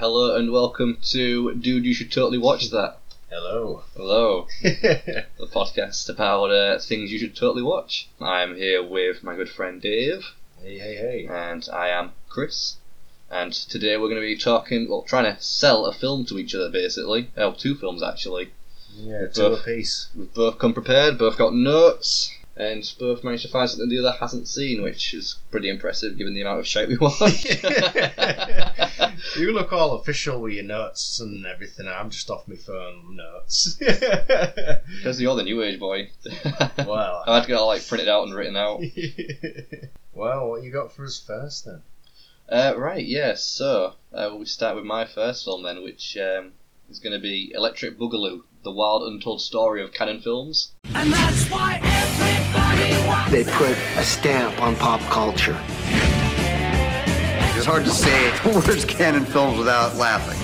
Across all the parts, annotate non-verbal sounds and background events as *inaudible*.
hello and welcome to Dude You Should Totally Watch That. Hello. Hello, *laughs* the podcast about uh, things you should totally watch. I'm here with my good friend Dave, hey, hey, hey. and I am Chris. And today we're going to be talking, well, trying to sell a film to each other basically. Oh, two films actually. Yeah, two Both. apiece. We've both come prepared, both got notes, and both managed to find something the other hasn't seen, which is pretty impressive given the amount of shite we watch. *laughs* *laughs* you look all official with your notes and everything. I'm just off my phone notes. *laughs* Because you're the new age boy. *laughs* well, I had to get all like printed out and written out. *laughs* well, what you got for us first then? Uh, right, yeah, so uh, we start with my first film then, which um, is going to be Electric Boogaloo, the wild untold story of Cannon films. And that's why everybody wants They put a stamp on pop culture. It's hard to say the *laughs* words Cannon films without laughing.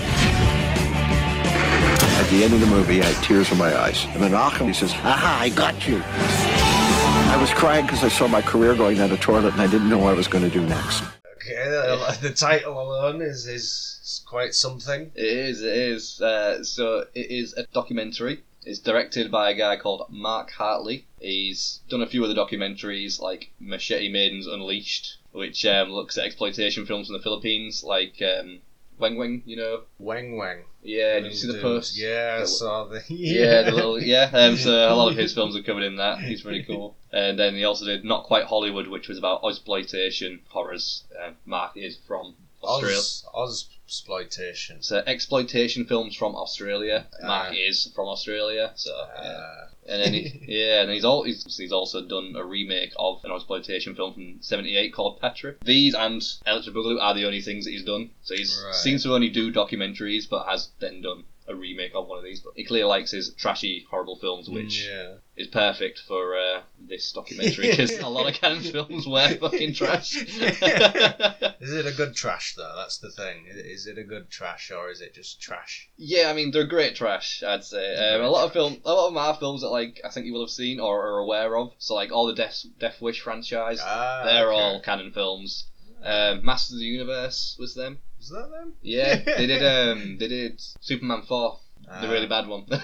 At the end of the movie, I had tears in my eyes. And Menachem, he says, Aha, I got you. I was crying because I saw my career going down the toilet and I didn't know what I was going to do next. Okay, the, the title alone is, is, is quite something. It is, it is. Uh, so it is a documentary. It's directed by a guy called Mark Hartley. He's done a few other documentaries like Machete Maidens Unleashed, which um, looks at exploitation films from the Philippines, like um, Weng Weng, you know. Wang Wang. Yeah, did you see the post? Yeah, I saw the. *laughs* Yeah, the little yeah. *laughs* Um, so a lot of his films are covered in that. He's pretty cool. And then he also did Not Quite Hollywood, which was about exploitation horrors. Um, Mark is from Australia. Oz, Ozploitation. So exploitation films from Australia. Mark Ah. is from Australia. So yeah. And then he, *laughs* yeah, and he's all he's, he's also done a remake of an exploitation film from '78 called Petra. These and Electric Boogaloo are the only things that he's done. So he Right. seems to only do documentaries, but has then done a remake of one of these. But he clearly likes his trashy, horrible films, which yeah. is perfect for uh, this documentary *laughs* because a lot of Cannon films were fucking trash. *laughs* *laughs* Is it a good trash though? That's the thing. Is it a good trash or is it just trash? yeah, I mean they're great trash. I'd say um, a lot of film, a lot of are films that like I think you will have seen or are aware of. So like all the Death Death Wish franchise, Ah, they're okay. all canon films. Um, Masters of the Universe was them. Is that them? Yeah, they did. *laughs* Um, they did Superman four, Ah. the really bad one. *laughs*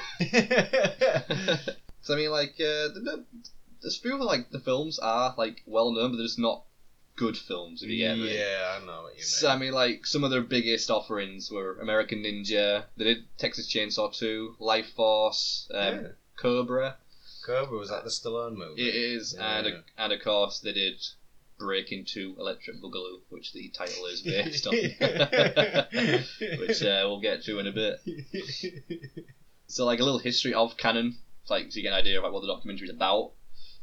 so I mean, like, uh, the, the, few of like the films are like well known, but they're just not good films. If you get me. yeah, I know what you mean. So I mean, like some of their biggest offerings were American Ninja. They did Texas Chainsaw Two, Life Force, um, Yeah. Cobra. Cobra was that the Stallone movie? It is, and Yeah. and of course they did Breakin' 2 Electric Boogaloo, which the title is based on, *laughs* which uh, we'll get to in a bit. *laughs* So like a little history of Cannon, like so you get an idea of like what the documentary is about.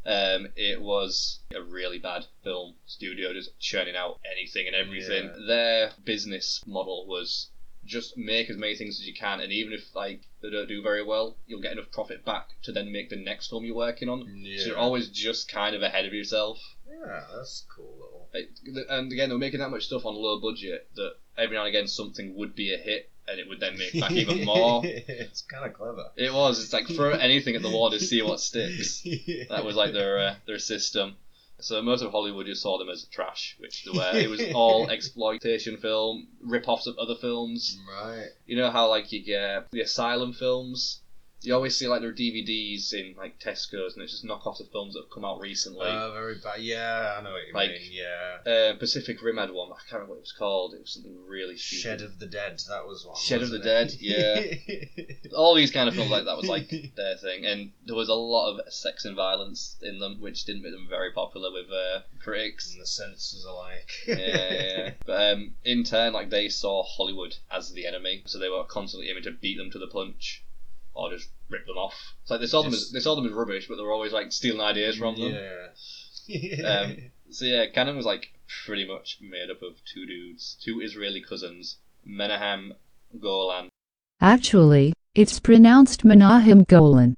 Um, it was a really bad film studio, just churning out anything and everything. Yeah. Their business model was just make as many things as you can, and even if like they don't do very well, you'll get enough profit back to then make the next film you're working on. yeah. So you're always just kind of ahead of yourself. Yeah, that's cool little. Like, and again, they were making that much stuff on low budget that every now and again something would be a hit, and it would then make back even *laughs* more. it's kind of clever. It was. It's like throw anything at the wall to see what sticks. *laughs* That was like their uh, their system. So most of Hollywood just saw them as trash, which they were. It was *laughs* all exploitation film, rip-offs of other films. right. You know how like you get the Asylum films. You always see like their DVDs in like Tesco's, and it's just knockoffs of films that have come out recently. Uh, very bad. Yeah, I know what you Like- mean. Yeah. uh, Pacific Rim had one. I can't remember what it was called. It was something really stupid. Shed of the Dead. That was one. Shed of the Dead, it? *laughs* All these kind of films like that was like *laughs* their thing, and there was a lot of sex and violence in them, which didn't make them very popular with uh, critics. and the senses alike. yeah, yeah, yeah. *laughs* But um, in turn, like they saw Hollywood as the enemy, so they were constantly aiming to beat them to the punch, or just rip them off. It's like they saw them as Just- they saw them as rubbish, but they were always like stealing ideas from them. Yeah. Um, *laughs* so yeah, Cannon was like pretty much made up of two dudes, two Israeli cousins, Menahem Golan Actually, it's pronounced Menahem Golan.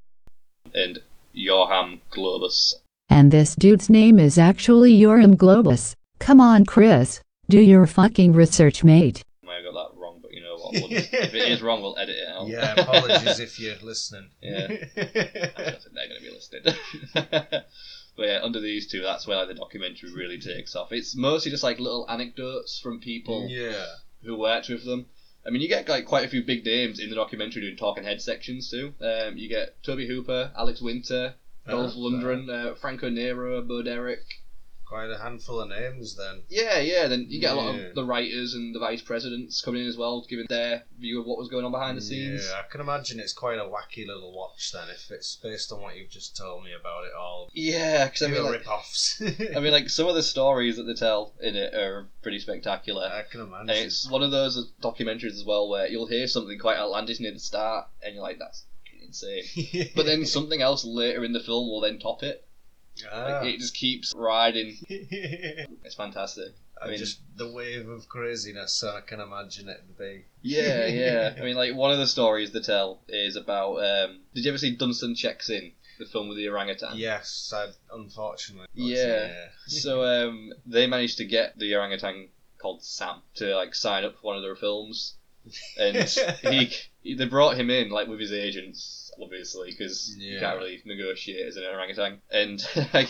and Johann Globus. And this dude's name is actually Yoram Globus. Come on, Chris. Do your fucking research, mate. I might have got that wrong, but you know what? We'll if it is wrong, we'll edit it out. yeah, apologies if you're listening. *laughs* Yeah. I don't think they're going to be listed. *laughs* but yeah, under these two, that's where like, the documentary really takes off. It's mostly just like little anecdotes from people yeah. who worked with them. I mean, you get like quite a few big names in the documentary doing talking head sections too. Um, you get Tobe Hooper, Alex Winter, Dolph Oh, Lundgren, uh, Franco Nero, Bo Derek. Quite a handful of names then. Yeah, yeah. Then you get a lot Yeah. of the writers and the vice presidents coming in as well, giving their view of what was going on behind the scenes. Yeah, I can imagine it's quite a wacky little watch then if it's based on what you've just told me about it all. Yeah, because I mean, like, rip-offs. I mean, like some of the stories that they tell in it are pretty spectacular. I can imagine. And it's one of those documentaries as well where you'll hear something quite outlandish near the start, and you're like, "That's insane." *laughs* But then something else later in the film will then top it. Ah. Like, it just keeps riding. *laughs* It's fantastic. I mean- just the wave of craziness. So I can imagine it to be. Yeah, yeah. *laughs* I mean, like one of the stories they tell is about. Um, did you ever see Dunstan Checks In, the film with the orangutan? Yes, I unfortunately. but, Yeah. *laughs* So um, they managed to get the orangutan called Sam to like sign up for one of their films, and *laughs* he they brought him in like with his agents obviously because you Yeah. can't really negotiate as an orangutan and *laughs* like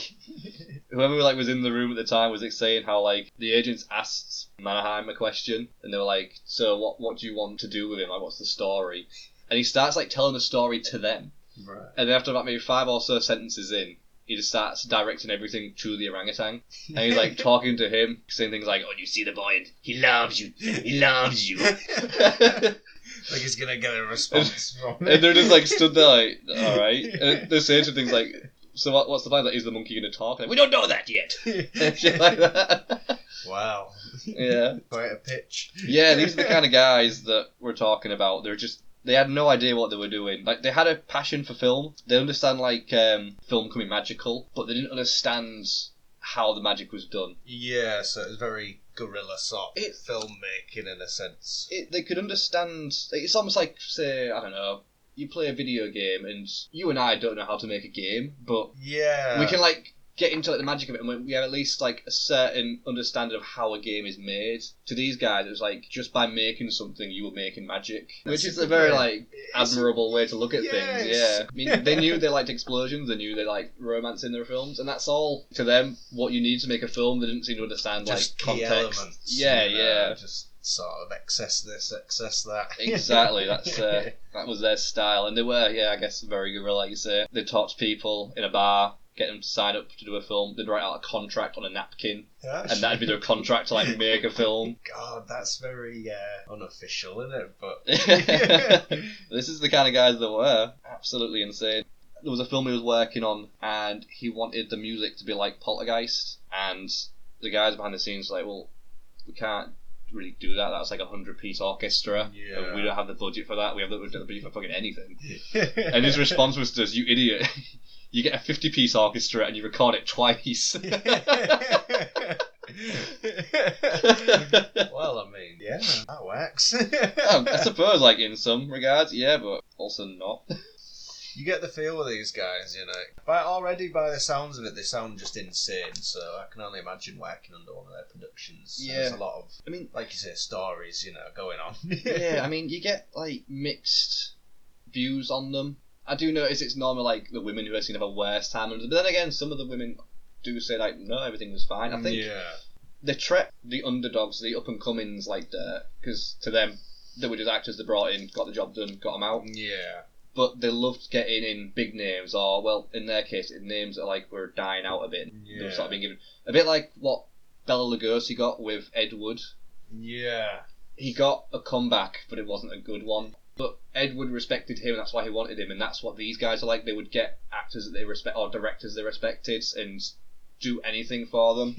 whoever like was in the room at the time was like, saying how like the agents asked Menahem a question and they were like so what what do you want to do with him like what's the story and he starts like telling the story to them right. and then after about maybe five or so sentences in he just starts directing everything to the orangutan *laughs* and he's like talking to him saying things like oh you see the boy and he loves you he loves you *laughs* like he's gonna get a response *laughs* from and they're just like stood there like, all right. And they're saying some things like, so what, what's the plan? Like, is the monkey going to talk? Like, we don't know that yet. Shit like that. wow. yeah. Quite a pitch. Yeah, these are the kind of guys that we're talking about. They're just, they had no idea what they were doing. Like, they had a passion for film. They understand, like, um, film coming magical, but they didn't understand how the magic was done. Yeah, so it's very guerrilla sort of It- filmmaking in a sense. It, they could understand, it's almost like, say, I don't know, you play a video game and you and I don't know how to make a game, but Yeah. we can like get into like the magic of it, and we- we have at least like a certain understanding of how a game is made. To these guys, it was like just by making something, you were making magic, which is a very like admirable way to look at Yes. things. Yeah, I mean, *laughs* they knew they liked explosions, they knew they liked romance in their films, and that's all to them what you need to make a film. They didn't seem to understand just like context. elements. Yeah, you know, yeah. Just sort of excess this, excess that. *laughs* Exactly, that's uh, *laughs* that was their style, and they were, yeah, I guess very good. like you say. They talk to people in a bar, get them to sign up to do a film. They'd write out a contract on a napkin, and that'd be their contract to like *laughs* make a film. God, that's very uh, unofficial, isn't it? But *laughs* *laughs* this is the kind of guys that were absolutely insane. There was a film he was working on, and he wanted the music to be like Poltergeist, and the guys behind the scenes were like, well, we can't really do that. That's like a hundred piece orchestra. Yeah. We don't have the budget for that. We have the, we don't have the budget for fucking anything. And his response was just, "You idiot! You get a fifty-piece orchestra and you record it twice." *laughs* *laughs* well, I mean, yeah, that works. Um, I *laughs* suppose, like in some regards, yeah, but also not. you get the feel of these guys, you know. But already, by the sounds of it, they sound just insane. So I can only imagine working under one of their productions. There's Yeah. a lot of, I mean, like you say, stories, you know, going on. yeah, I mean, you get like mixed views on them. I do notice it's normally like the women who have seen have a worse time, but then again, some of the women do say like, no, everything was fine. I think Yeah. they treat the underdogs, the up and comings, like dirt because to them they were just actors they brought in, got the job done, got them out. Yeah. But they loved getting in big names, or well, in their case, names that like were dying out a bit. They were Yeah. sort of being given a bit like what Bela Lugosi got with Ed Wood. Yeah. He got a comeback, but it wasn't a good one. But Ed Wood respected him, and that's why he wanted him, and that's what these guys are like. They would get actors that they respect or directors they respected, and do anything for them.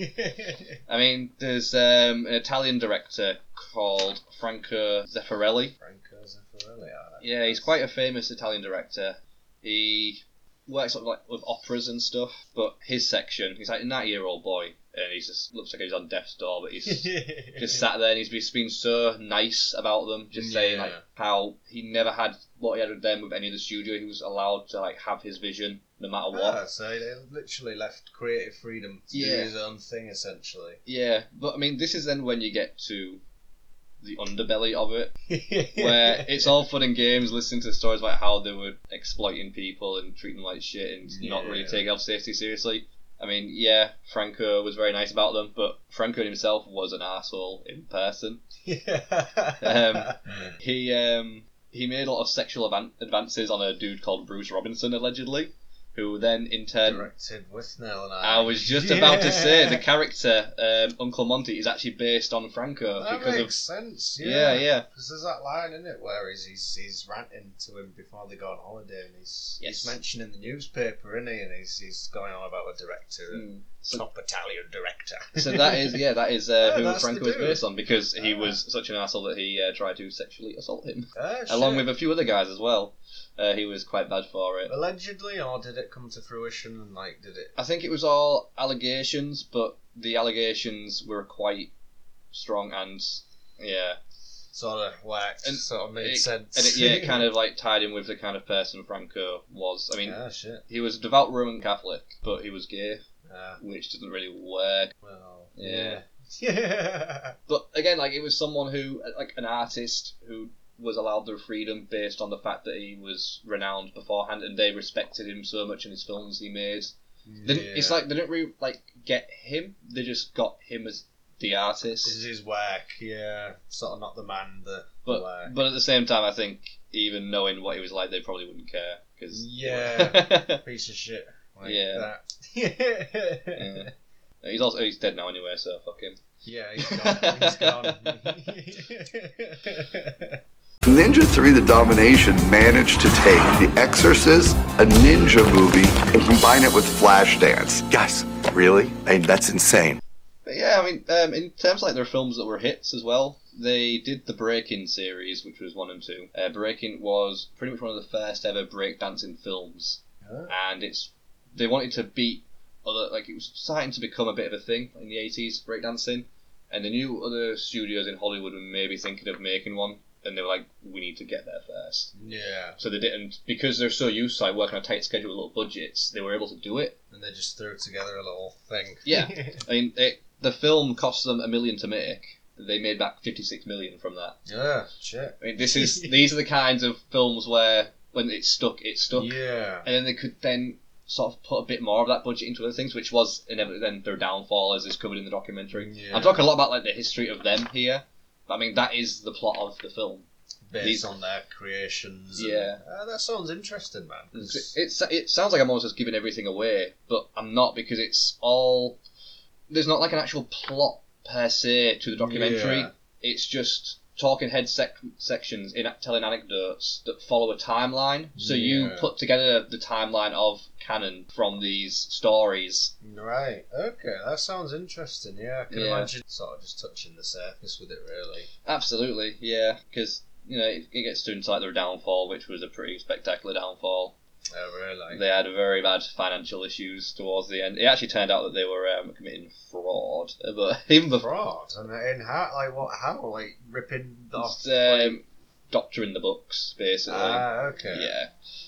*laughs* I mean, there's um, an Italian director called Franco Zeffirelli. Franco Zeffirelli. ah, Yeah, he's quite a famous Italian director. He works sort of like with operas and stuff, but his section, he's like a 90 year old boy, and he just looks like he's on death's door, but he's *laughs* just sat there and he's been so nice about them, just saying like how he never had what he had with them with any of the studio. He was allowed to like have his vision no matter what. Ah, so they literally left creative freedom to Yeah. do his own thing, essentially. Yeah, but I mean, this is then when you get to the underbelly of it, *laughs* where it's all fun and games, listening to stories about how they were exploiting people and treating them like shit and not really Yeah. taking health safety seriously. I mean, yeah, Franco was very nice about them, but Franco himself was an asshole in person. Yeah. *laughs* He um, he made a lot of sexual advances on a dude called Bruce Robinson, allegedly, who then in turn. Directed Withnail and I I was just about to say the character um, Uncle Monty is actually based on Franco That because makes of sense. yeah, Yeah, yeah, Because there's that line in it where he's, he's he's ranting to him before they go on holiday, and he's Yes. he's mentioning the newspaper, isn't he? And he's he's going on about a director, Mm. So- top battalion director. So that is yeah, that is uh, Yeah, who Franco is based on because he Ah. was such an asshole that he uh, tried to sexually assault him, Ah, along with a few other guys as well. Uh, he was quite bad for it. allegedly, or did it come to fruition? And like, did it? I think it was all allegations, but the allegations were quite strong and yeah, Sort of worked, And sort of made it- sense. and it, yeah, it kind of *laughs* like tied in with the kind of person Franco was. I mean, ah, shit. he was a devout Roman Catholic, but he was gay, Ah, which doesn't really work. well, Yeah. yeah. *laughs* But again, like it was someone who, like an artist who was allowed their freedom based on the fact that he was renowned beforehand, and they respected him so much in his films he made. Didn't, It's like they didn't really like get him; they just got him as the artist. This is his work, yeah. Sort of not the man, the But work. but at the same time, I think even knowing what he was like, they probably wouldn't care because Yeah. *laughs* Piece of shit. Like Yeah. that. yeah. He's also he's dead now anyway, so fuck him. Yeah, he's gone. He's gone. *laughs* *laughs* Ninja 3 The Domination managed to take The Exorcist, a ninja movie, and combine it with Flashdance. Guys, really? I mean, that's insane. But yeah, I mean, um, in terms of like their films that were hits as well, they did the Breakin' series, which was one and two. Uh, Breakin' was pretty much one of the first ever breakdancing films, Oh. and it's they wanted to beat other like it was starting to become a bit of a thing in the eighties breakdancing, and they knew other studios in Hollywood were maybe thinking of making one, and they were like, we need to get there first. yeah. So they didn't because they're so used to like working on a tight schedule with little budgets. They were able to do it. And they just threw together a little thing. Yeah. *laughs* I mean, it, the film cost them a million to make. They made back fifty six million from that. yeah, shit. I mean, this is *laughs* these are the kinds of films where when it's stuck, it's stuck, Yeah. and then they could then sort of put a bit more of that budget into other things, which was inevitably then their downfall, as is covered in the documentary. Yeah. I'm talking a lot about like the history of them here. I mean, that is the plot of the film. Based these- on their creations. and- Yeah. Ah, that sounds interesting, man. 'cause- It's it sounds like I'm almost just giving everything away, but I'm not because it's all there's not like an actual plot per se to the documentary. Yeah. It's just talking head sec- sections in telling anecdotes that follow a timeline. So you put together the timeline of Cannon from these stories. Right. Okay, that sounds interesting. Yeah, I can Yeah. imagine sort of just touching the surface with it, really. Absolutely, yeah, because you know it, it gets to into like their downfall, which was a pretty spectacular downfall. Oh, really? They had very bad financial issues towards the end. It actually turned out that they were um, committing fraud, *laughs* but even before Fraud. And in how? Like what? How? Like ripping off? Um, doctoring the books, basically. ah, okay. Yeah,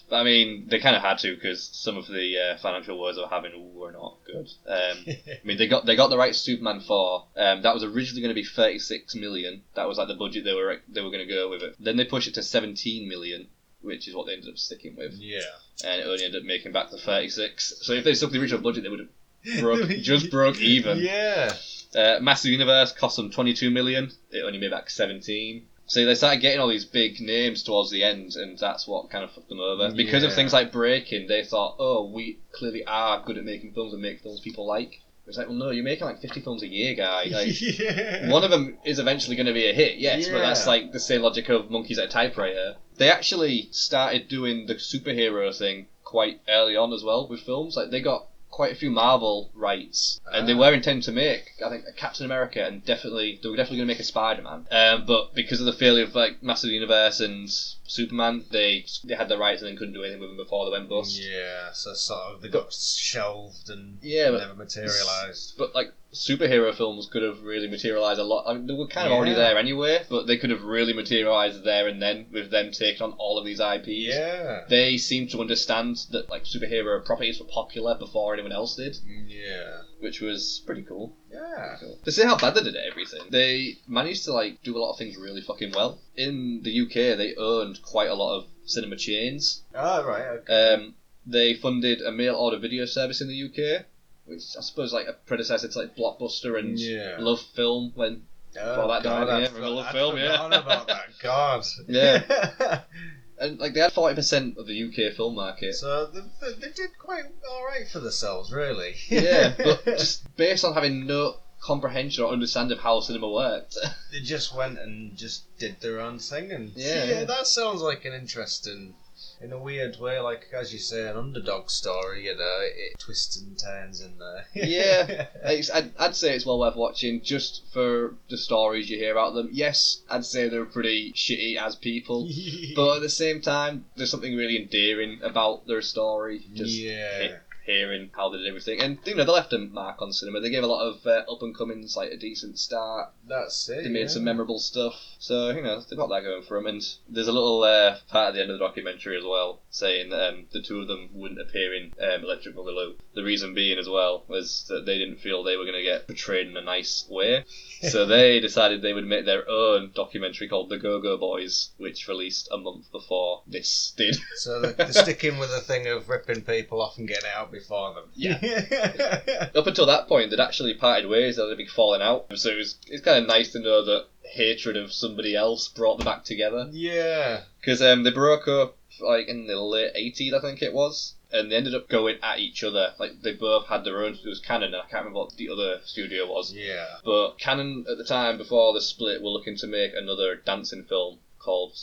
but I mean, they kind of had to because some of the uh, financial woes they were having were not good. Um, *laughs* I mean, they got they got the right Superman four. Um, that was originally going to be thirty six million. That was like the budget they were they were going to go with it. Then they pushed it to seventeen million, which is what they ended up sticking with, yeah. And it only ended up making back the thirty six. So if they stuck to the original budget, they would have *laughs* broke just broke even. Yeah. Uh, Master Universe cost them 22 million. It only made back 17. So they started getting all these big names towards the end, and that's what kind of fucked them over. Because of things like Breakin', they thought, oh, we clearly are good at making films and make films people like. It's like, well, no, you're making like 50 films a year, guy. *laughs* Like, yeah. one of them is eventually going to be a hit, yes, but that's like the same logic of Monkeys at a Typewriter. They actually started doing the superhero thing quite early on as well with films. Like, they got quite a few Marvel rights, and they Ah. were intending to make, I think, a Captain America, and definitely they were definitely going to make a Spider Man. Um, but because of the failure of like Master of the Universe and Superman, they they had the rights and then couldn't do anything with them before they went bust. Yeah, so sort of they got shelved and Yeah, but- never materialised. But like superhero films could have really materialized a lot. I mean, they were kind of already there anyway, but they could have really materialized there and then with them taking on all of these IPs. Yeah. They seem to understand that like superhero properties were popular before anyone else did, Yeah. Which was pretty cool. Yeah. To see how bad they did at everything, they managed to like do a lot of things really fucking well. In the UK, they owned quite a lot of cinema chains. Oh, right. Okay. Um, they funded a mail order video service in the UK, which I suppose like a predecessor to like Blockbuster and Yeah. Love Film when Oh, Well, that God, died, yeah, I'd for a little I'd film, yeah. about that. God. *laughs* Yeah. *laughs* and like they had forty percent of the UK film market. so they, they, they did quite all right for themselves, really. yeah, *laughs* but just based on having no comprehension or understanding of how cinema worked. *laughs* they just went and just did their own thing, and Yeah. yeah, that sounds like an interesting, in a weird way, like as you say, an underdog story. You know, it twists and turns in there. *laughs* yeah, I'd, I'd say it's well worth watching just for the stories you hear about them. Yes, I'd say they're pretty shitty as people, *laughs* but at the same time, there's something really endearing about their story. Just yeah. he- hearing how they did everything, and you know they left a mark on cinema. They gave a lot of uh, up and comings like a decent start. That's it. They made yeah. some memorable stuff, so you know they've got that going for them. And there's a little uh, part at the end of the documentary as well saying that um, the two of them wouldn't appear in um, Electric Boogaloo. The reason being as well was that they didn't feel they were going to get portrayed in a nice way, *laughs* so they decided they would make their own documentary called The Go Go Boys, which released a month before this did. *laughs* So they're, they're sticking with the thing of ripping people off and getting out before them. Yeah. *laughs* Up until that point, they'd actually parted ways. Had a big falling out, so it was it's kind of nice to know that hatred of somebody else brought them back together. yeah. Because um, they broke up like in the late 80s, I think it was, and they ended up going at each other. Like they both had their own. It was Cannon, and I can't remember what the other studio was. Yeah. But Cannon at the time, before the split, were looking to make another dancing film called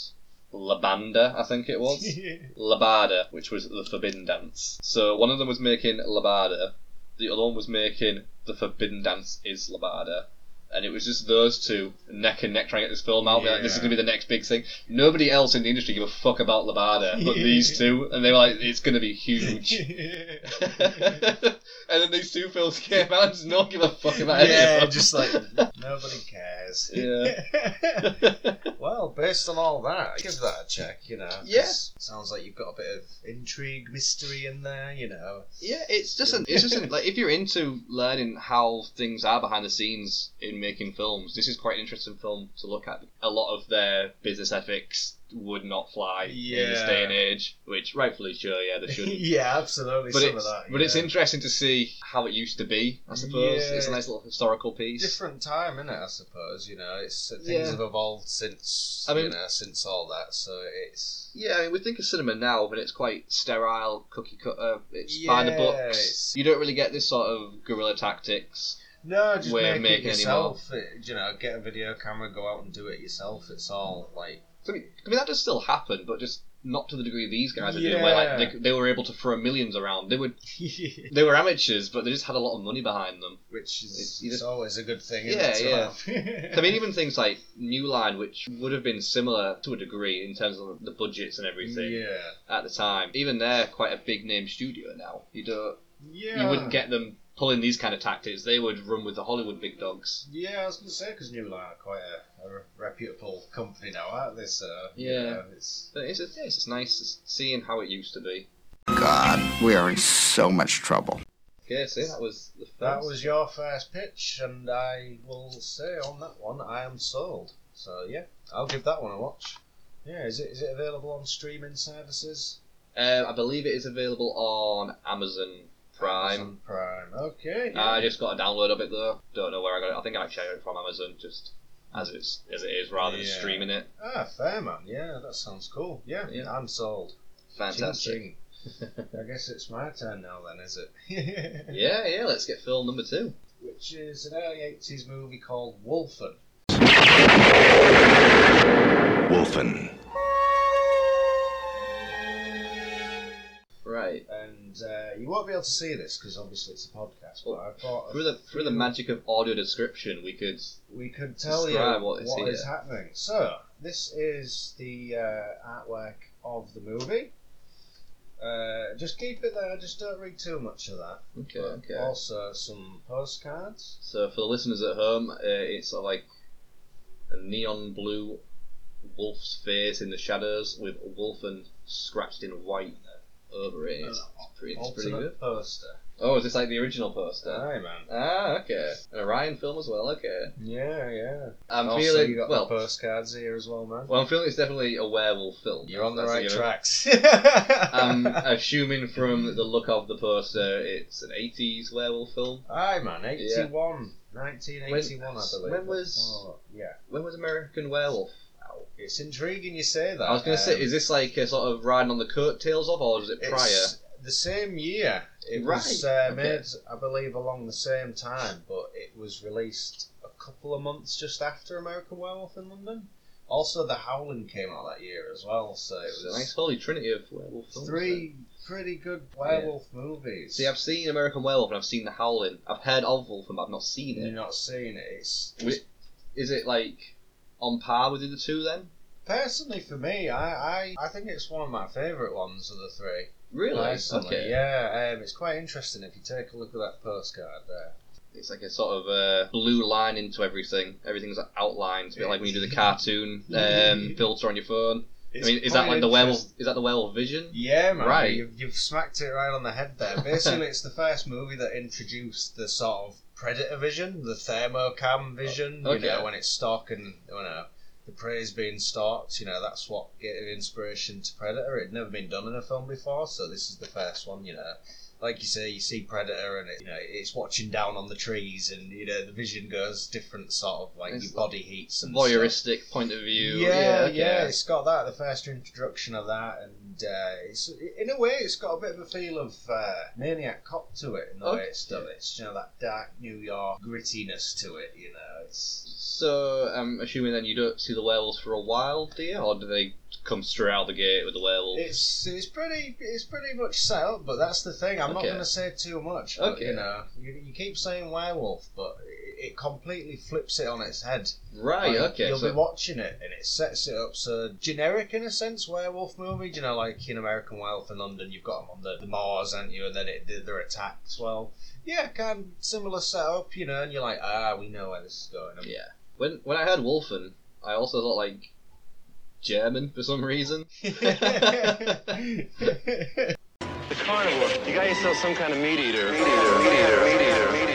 Labanda, I think it was. *laughs* Lambada, which was the Forbidden Dance. So one of them was making Lambada, the other one was making The Forbidden Dance is Lambada. And it was just those two, neck and neck, trying to get this film out. They're like, this is going to be the next big thing. Nobody else in the industry gave a fuck about Lambada, but *laughs* these two. And they were like, it's going to be huge. *laughs* *laughs* and then these two films came out and just not give a fuck about any yeah, just like nobody cares. Yeah. well, based on all that, give that a check. You know. Yeah. Sounds like you've got a bit of intrigue, mystery in there. You know. Yeah, it's just an, it's just an, like if you're into learning how things are behind the scenes in making films, this is quite an interesting film to look at. A lot of their business ethics would not fly in this day and age, which rightfully sure, yeah, they shouldn't. *laughs* yeah, absolutely. But some it's of that. but it's interesting to see how it used to be. I suppose Yeah. it's a nice little historical piece. different time, is it? I suppose you know, it's things Yeah. have evolved since I mean- you know since all that. So it's Yeah, I mean, we think of cinema now, but it's quite sterile, cookie cutter. It's by the books. You don't really get this sort of guerrilla tactics. No, just way of make making it yourself. It, you know, get a video camera, go out and do it yourself. It's all like I mean, I mean that does still happen, but just not to the degree these guys are doing. Where like they, they were able to throw millions around. They would *laughs* they were amateurs, but they just had a lot of money behind them. which is It's- just- always a good thing. Yeah, to? I mean, even *laughs* things like New Line, which would have been similar to a degree in terms of the budgets and everything yeah, at the time. Even they're quite a big name studio now. You don't, yeah. you wouldn't get them pulling these kind of tactics. They would run with the Hollywood big dogs. Yeah, I was going to say because New Line are quite a, a reputable company now, aren't they? So you Yeah. know, it's But it's, it's, it's nice seeing how it used to be. God, we are in so much trouble. Okay, see, that was the first. that was your first pitch, and I will say on that one, I am sold. So yeah, I'll give that one a watch. Yeah, is it is it available on streaming services? Um, I believe it is available on Amazon Prime. Amazon Prime. Okay. I just got a download of it though. Don't know where I got it. I think I actually got it from Amazon, just as it's as it is, rather than streaming it. Ah, fair man. Yeah, that sounds cool. Yeah, Yeah. I'm sold. Fantastic. Ching, ching. I guess it's my turn now then, is it? *laughs* Yeah, yeah. Let's get film number two. Which is an early 80s movie called Wolfen. Wolfen. Right. And uh, you won't be able to see this because obviously it's a podcast, but I thought Through the through the magic of audio description, we could. we could tell you what what is is happening. So, this is the uh, artwork of the movie. Uh, just keep it there, just don't read too much of that. Okay, okay. Also, some postcards. So for the listeners at home, uh, it's sort of like a neon blue wolf's face in the shadows with Wolfen scratched in white over it. It's, pretty, it's pretty good. poster. Oh, is this like the original poster? Aye, man. Ah, okay. An Orion film as well. Okay. Yeah, yeah. I'm also, feeling you got well. the postcards here as well, man. Well, I'm feeling it's definitely a werewolf film. You're on the right tracks. I'm *laughs* assuming from the look of the poster, it's an 80s werewolf film. Aye, man. 81. 1981, I believe. when was- Oh, yeah. When was American Werewolf? It's intriguing you say that. I was going to say, Um, is this like a sort of riding on the coattails of, or was it prior? It's the same year. It was uh, okay. made, I believe, along the same time, but it was released a couple of months just after American Werewolf in London. Also, The Howling came out that year as well, so it It's a nice holy trinity of werewolf films. three pretty good werewolf movies. See, I've seen American Werewolf and I've seen The Howling. I've heard of Wolfen, but I've not seen it. You're not seeing it. It's, Wi- Is it like on par with the other two then? personally for me, I, I I think it's one of my favourite ones of the three. Really? Personally, okay. yeah, um, it's quite interesting if you take a look at that postcard there. It's like a sort of uh, blue line into everything. Everything's like outlined, a bit like when you do the cartoon um, *laughs* filter on your phone. I mean, is that like the werewolf? Is that the werewolf vision? Yeah, man. Right. You've, you've smacked it right on the head there. *laughs* Basically, it's the first movie that introduced the sort of predator vision, the thermocam vision. Okay. You know, when it's stalking, you know, the prey's being stalked. You know, that's what gave inspiration to Predator. It'd never been done in a film before, so this is the first one. You know. Like you say, you see Predator, and it, you know it's watching down on the trees, and you know the vision goes different, sort of like It's your body heats and stuff. Voyeuristic point of view. Yeah, okay. yeah, it's got that. The first introduction of that, and uh, it's in a way, it's got a bit of a feel of uh, Maniac Cop to it in the way Okay. it's done. It's you know that dark New York grittiness to it. You know, it's So I'm assuming then you don't see the werewolves for a while, do you? Or do they come straight out the gate with the werewolf? it's it's pretty it's pretty much set up. But that's the thing. I'm not Okay. going to say too much. But, Okay. You know, you, you keep saying werewolf, but it, it completely flips it on its head. right. Like, okay. You'll so be watching it and it sets it up so generic in a sense, werewolf movie. Do you know, like in American Werewolf in London, you've got them on the, the moors, aren't you? And then it, they're attacked. Well, yeah, kind of similar setup, you know, and you're like, ah, we know where this is going. And yeah. When when I heard Wolfen, I also thought like German for some reason. *laughs* *laughs* The carnivore. You got yourself some kind of meat eater. Meat eater. Meat eater. Meat eater. Meat eater.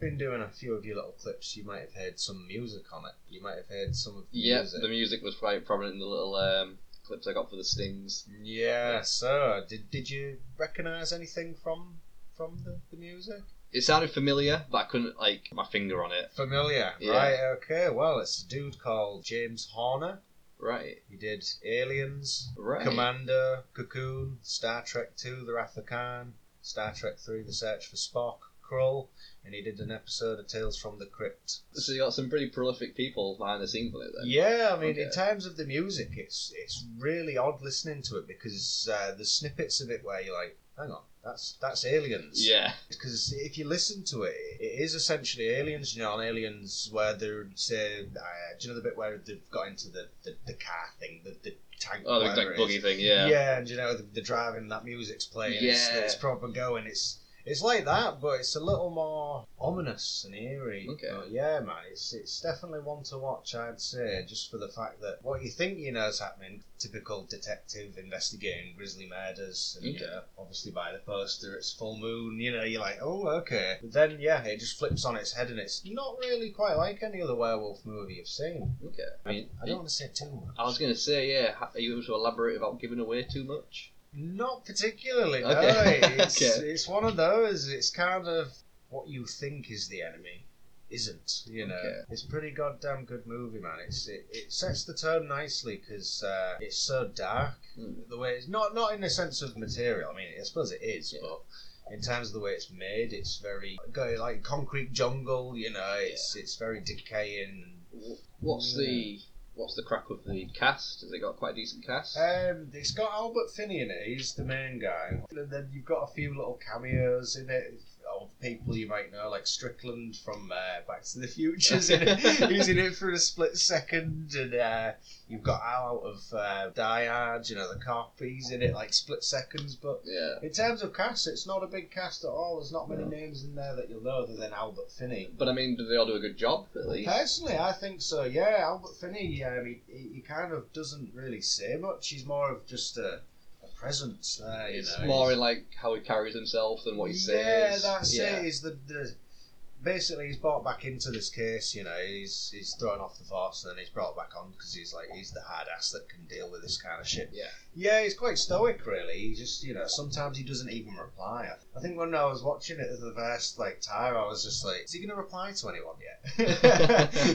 Been doing a few of your little clips. You might have heard some music on it. You might have heard some of the yeah, music. the music was quite prominent in the little um, clips I got for the stings. Yeah. So, did did you recognise anything from from the, the music? It sounded familiar, but I couldn't like my finger on it. Familiar, Yeah. right? Okay. Well, it's a dude called James Horner. Right. He did Aliens, Right. Commando, Cocoon, Star Trek Two: The Wrath of Khan, Star Trek Three: The Search for Spock, Krull, and he did an episode of Tales from the Crypt. So you got some pretty prolific people behind the scenes on it then. Yeah, I mean, Okay. in terms of the music, it's it's really odd listening to it because uh, there's snippets of it where you're like, hang on, that's that's Aliens. Yeah. Because if you listen to it, it is essentially aliens. You know, on aliens where they're say, uh, do you know the bit where they've got into the, the, the car thing, the, the tank? Oh, the like buggy thing. Yeah. Yeah, and you know the, the driving, that music's playing. It's, Yeah. it's proper going. It's it's like that, but it's a little more ominous and eerie. Okay. But yeah, man, it's it's definitely one to watch. I'd say just for the fact that what you think you know is happening, typical detective investigating grisly murders, and you Okay. know, obviously by the poster it's full moon. You know, you're like, oh, okay. But then yeah, it just flips on its head, and it's not really quite like any other werewolf movie you've seen. Okay. I mean, I don't want to say too much. I was gonna say, yeah. Are you able to elaborate without giving away too much? Not particularly. No, Okay. *laughs* it's Okay. it's one of those. It's kind of what you think is the enemy, isn't. You know, Okay. it's a pretty goddamn good movie, man. It's it, it sets the tone nicely because uh, it's so dark. Mm. The way it's not not in the sense of material. I mean, I suppose it is, Yeah. but. In terms of the way it's made, it's very like concrete jungle. You know, it's it's very decaying. Wh- What's the what's the crack with the cast? Has it got quite a decent cast? Um, it's got Albert Finney in it. He's the main guy. And then you've got a few little cameos in it of people you might know, like Strickland from uh, Back to the it. *laughs* He's in it for a split second, and uh, you've got Al out of uh, Die Hard. You know the cop. He's in it like split seconds, but. yeah. In terms of cast, it's not a big cast at all. There's not many names in there that you'll know other than Albert Finney. But I mean, do they all do a good job at least? Personally, I think so. Yeah, Albert Finney. Um, he, he, he kind of doesn't really say much. He's more of just a presence there. You It's know, more in like how he carries himself than what he yeah, says. that's yeah. it. Is the, the basically he's brought back into this case. You know, he's he's thrown off the force and then he's brought back on because he's like he's the hard ass that can deal with this kind of shit. Yeah. Yeah, he's quite stoic, really. He just, you know, sometimes he doesn't even reply. I think when I was watching it the first like time, I was just like, is he going to reply to anyone yet?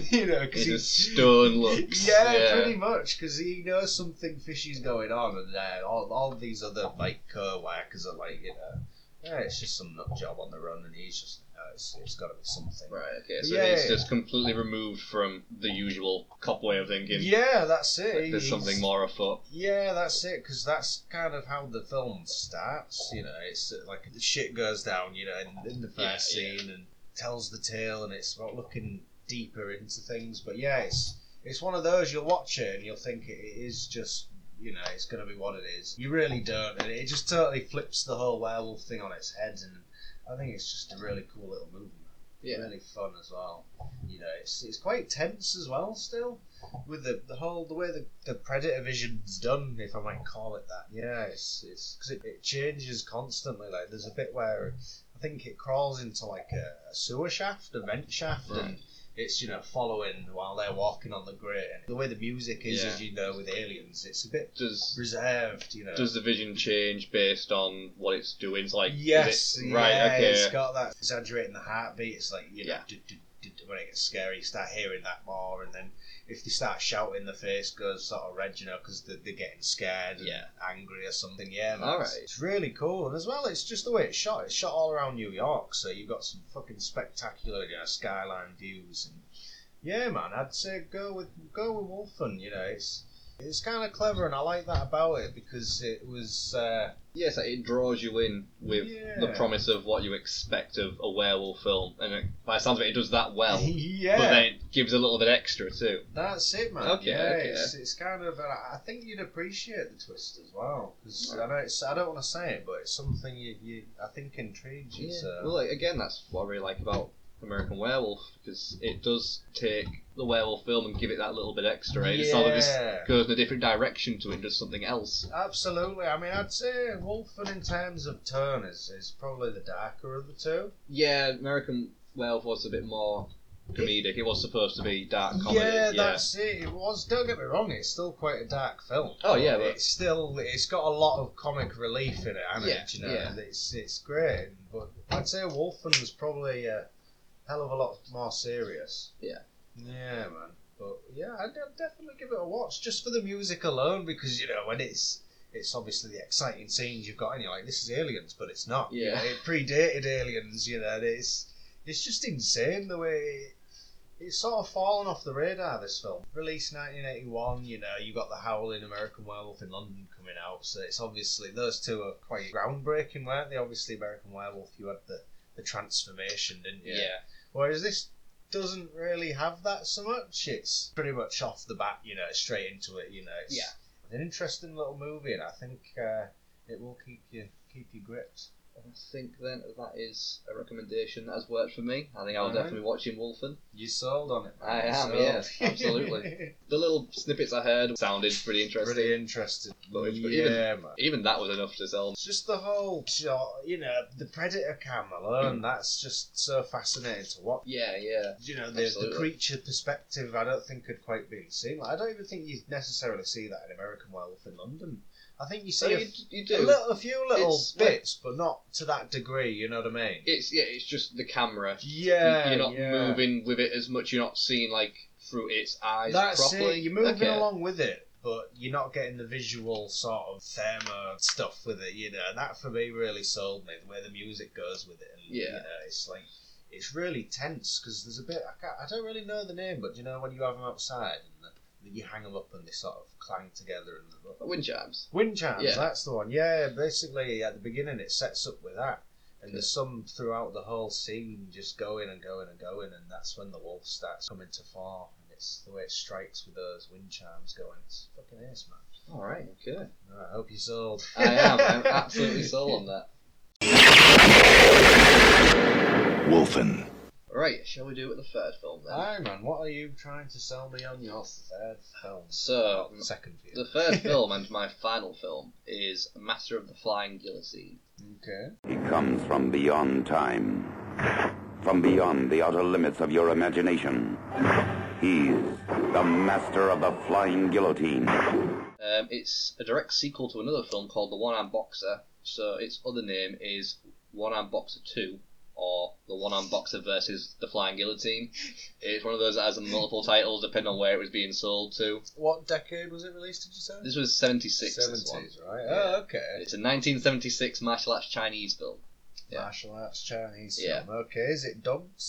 *laughs* you know, because He just stone looks. yeah, yeah. pretty much, because he knows something fishy's going on, and uh, all, all these other like co-workers are like, you know, yeah, it's just some nut job on the run, and he's just, it's, it's got to be something. Right, okay, so Yeah, it's yeah. just completely removed from the usual cop way of thinking. Yeah, that's it. Like, There's something more afoot. Yeah, that's it. Because that's kind of how the film starts. You know, it's uh, like the shit goes down. You know, in, in the first yeah. scene and tells the tale, and it's about looking deeper into things. But yeah, it's it's one of those you'll watch it and you'll think it is just. You know, it's going to be what it is. You really don't, and it just totally flips the whole werewolf thing on its head. And I think it's just a really cool little movie. Yeah. Really fun as well. You know, it's it's quite tense as well. Still, with the, the whole the way the, the predator vision's done, if I might call it that. Yeah, it's it's because it, it changes constantly. Like there's a bit where I think it crawls into like a, a sewer shaft, a vent shaft, and it's you know following while they're walking on the. And the way the music is, Yeah. as you know, with aliens, it's a bit Does reserved. You know. does the vision change based on what it's doing? It's like Yes, it- yeah, right, okay. it's got that exaggerating the heartbeat. It's like you know, Yeah. When it gets scary, you start hearing that more, and then if they start shouting, the face goes sort of red, you know, because they're, they're getting scared and Yeah. angry or something. Yeah, man, All it's, it's really cool, and as well, it's just the way it's shot. It's shot all around New York, so you've got some fucking spectacular, you know, skyline views, and yeah, man, I'd say go with go with Wolfen. You know, it's. It's kind of clever, and I like that about it because it was uh, Yes, it draws you in with the promise of what you expect of a werewolf film, and it, by the sounds of it, it does that well. *laughs* yeah, But then it gives a little bit extra too. That's it, man. Okay, yeah, okay. It's, it's kind of. Uh, I think you'd appreciate the twist as well because I know it's. I don't want to say it, but it's something you, you I think intrigues you. So. Well, again, that's what I really like about American Werewolf because it does take the werewolf film and give it that little bit extra. Right? It's not that Yeah. this goes in a different direction to it and does something else. Absolutely. I mean, I'd say Wolfen, in terms of tone, is, is probably the darker of the two. Yeah, American Werewolf was a bit more comedic. It was supposed to be dark comedy. Yeah, that's it. It was. Don't get me wrong. It's still quite a dark film. Oh, yeah, but- it's still. It's got a lot of comic relief in it, hasn't Yeah, it? You know, yeah. and it's it's great. But I'd say Wolfen was probably a hell of a lot more serious. Yeah. Yeah, man. But yeah, I'd, I'd definitely give it a watch just for the music alone because you know when it's. It's obviously the exciting scenes you've got, and you're like, "This is Aliens," but it's not. You Yeah. know, it predated Aliens. You know, it's it's just insane the way it's sort of fallen off the radar. This film, released 1981. You know, you got the Howling American Werewolf in London coming out, so it's obviously those two are quite groundbreaking, weren't they? Obviously, American Werewolf, you had the the transformation, didn't you? Yeah. Whereas this doesn't really have that so much. It's pretty much off the bat, you know, straight into it. You know, it's Yeah. an interesting little movie, and I think uh, it will keep you keep you gripped. I think then that is a recommendation that has worked for me. I think I'll definitely watch in Wolfen. You sold on it. man. I You am, sold. yes, absolutely. *laughs* The little snippets I heard sounded pretty interesting. Pretty interesting. But it's- but yeah, even- man. Even that was enough to sell. It's just the whole shot, you know, the predator cam alone. Mm. that's just so fascinating to watch. Yeah, yeah. You know, the, the Absolutely. creature perspective. I don't think could quite be seen. Like, I don't even think you necessarily see that in American Werewolf in London. I think you So see a, you, you a, little, a few little It's bits, but not to that degree. You know what I mean? It's yeah, it's just the camera. yeah, you're not yeah. moving with it as much. You're not seeing like through its eyes That's properly. it. You're moving Okay. along with it, but you're not getting the visual sort of thermo stuff with it. You know, and that for me really sold me the way the music goes with it. And, Yeah. you know, it's like it's really tense because there's a bit. I, can't, I don't really know the name, but you know when you have them outside and the, you hang them up and they sort of clang together and the, Wind chimes. Wind chimes, Yeah. that's the one. Yeah, basically at the beginning it sets up with that. And there's some throughout the whole scene just going and going and going, and that's when the wolf starts coming to fore. And it's the way it strikes with those wind chimes going. It's fucking ace, man. All right. Okay. Alright, I hope you sold. I am. I'm *laughs* absolutely sold on that. Wolfen. Right, shall we do it with the third film then? Aye, man, what are you trying to sell me on your third film? So, Not second view. the third *laughs* film and my final film is Master of the Flying Guillotine. Okay. He comes from beyond time, from beyond the outer limits of your imagination. He's the master of the flying guillotine. Um, it's a direct sequel to another film called The One Armed Boxer, so its other name is One Armed Boxer 2, or The One Armed Boxer versus The Flying Guillotine. It's one of those that has multiple titles depending on where it was being sold to. What decade was it released, did you say? This was 76, this one. 70s, right? Yeah. Oh, okay. It's a 1976 martial arts Chinese film. yeah. Martial arts Chinese Yeah. film. Okay, is it dubbed?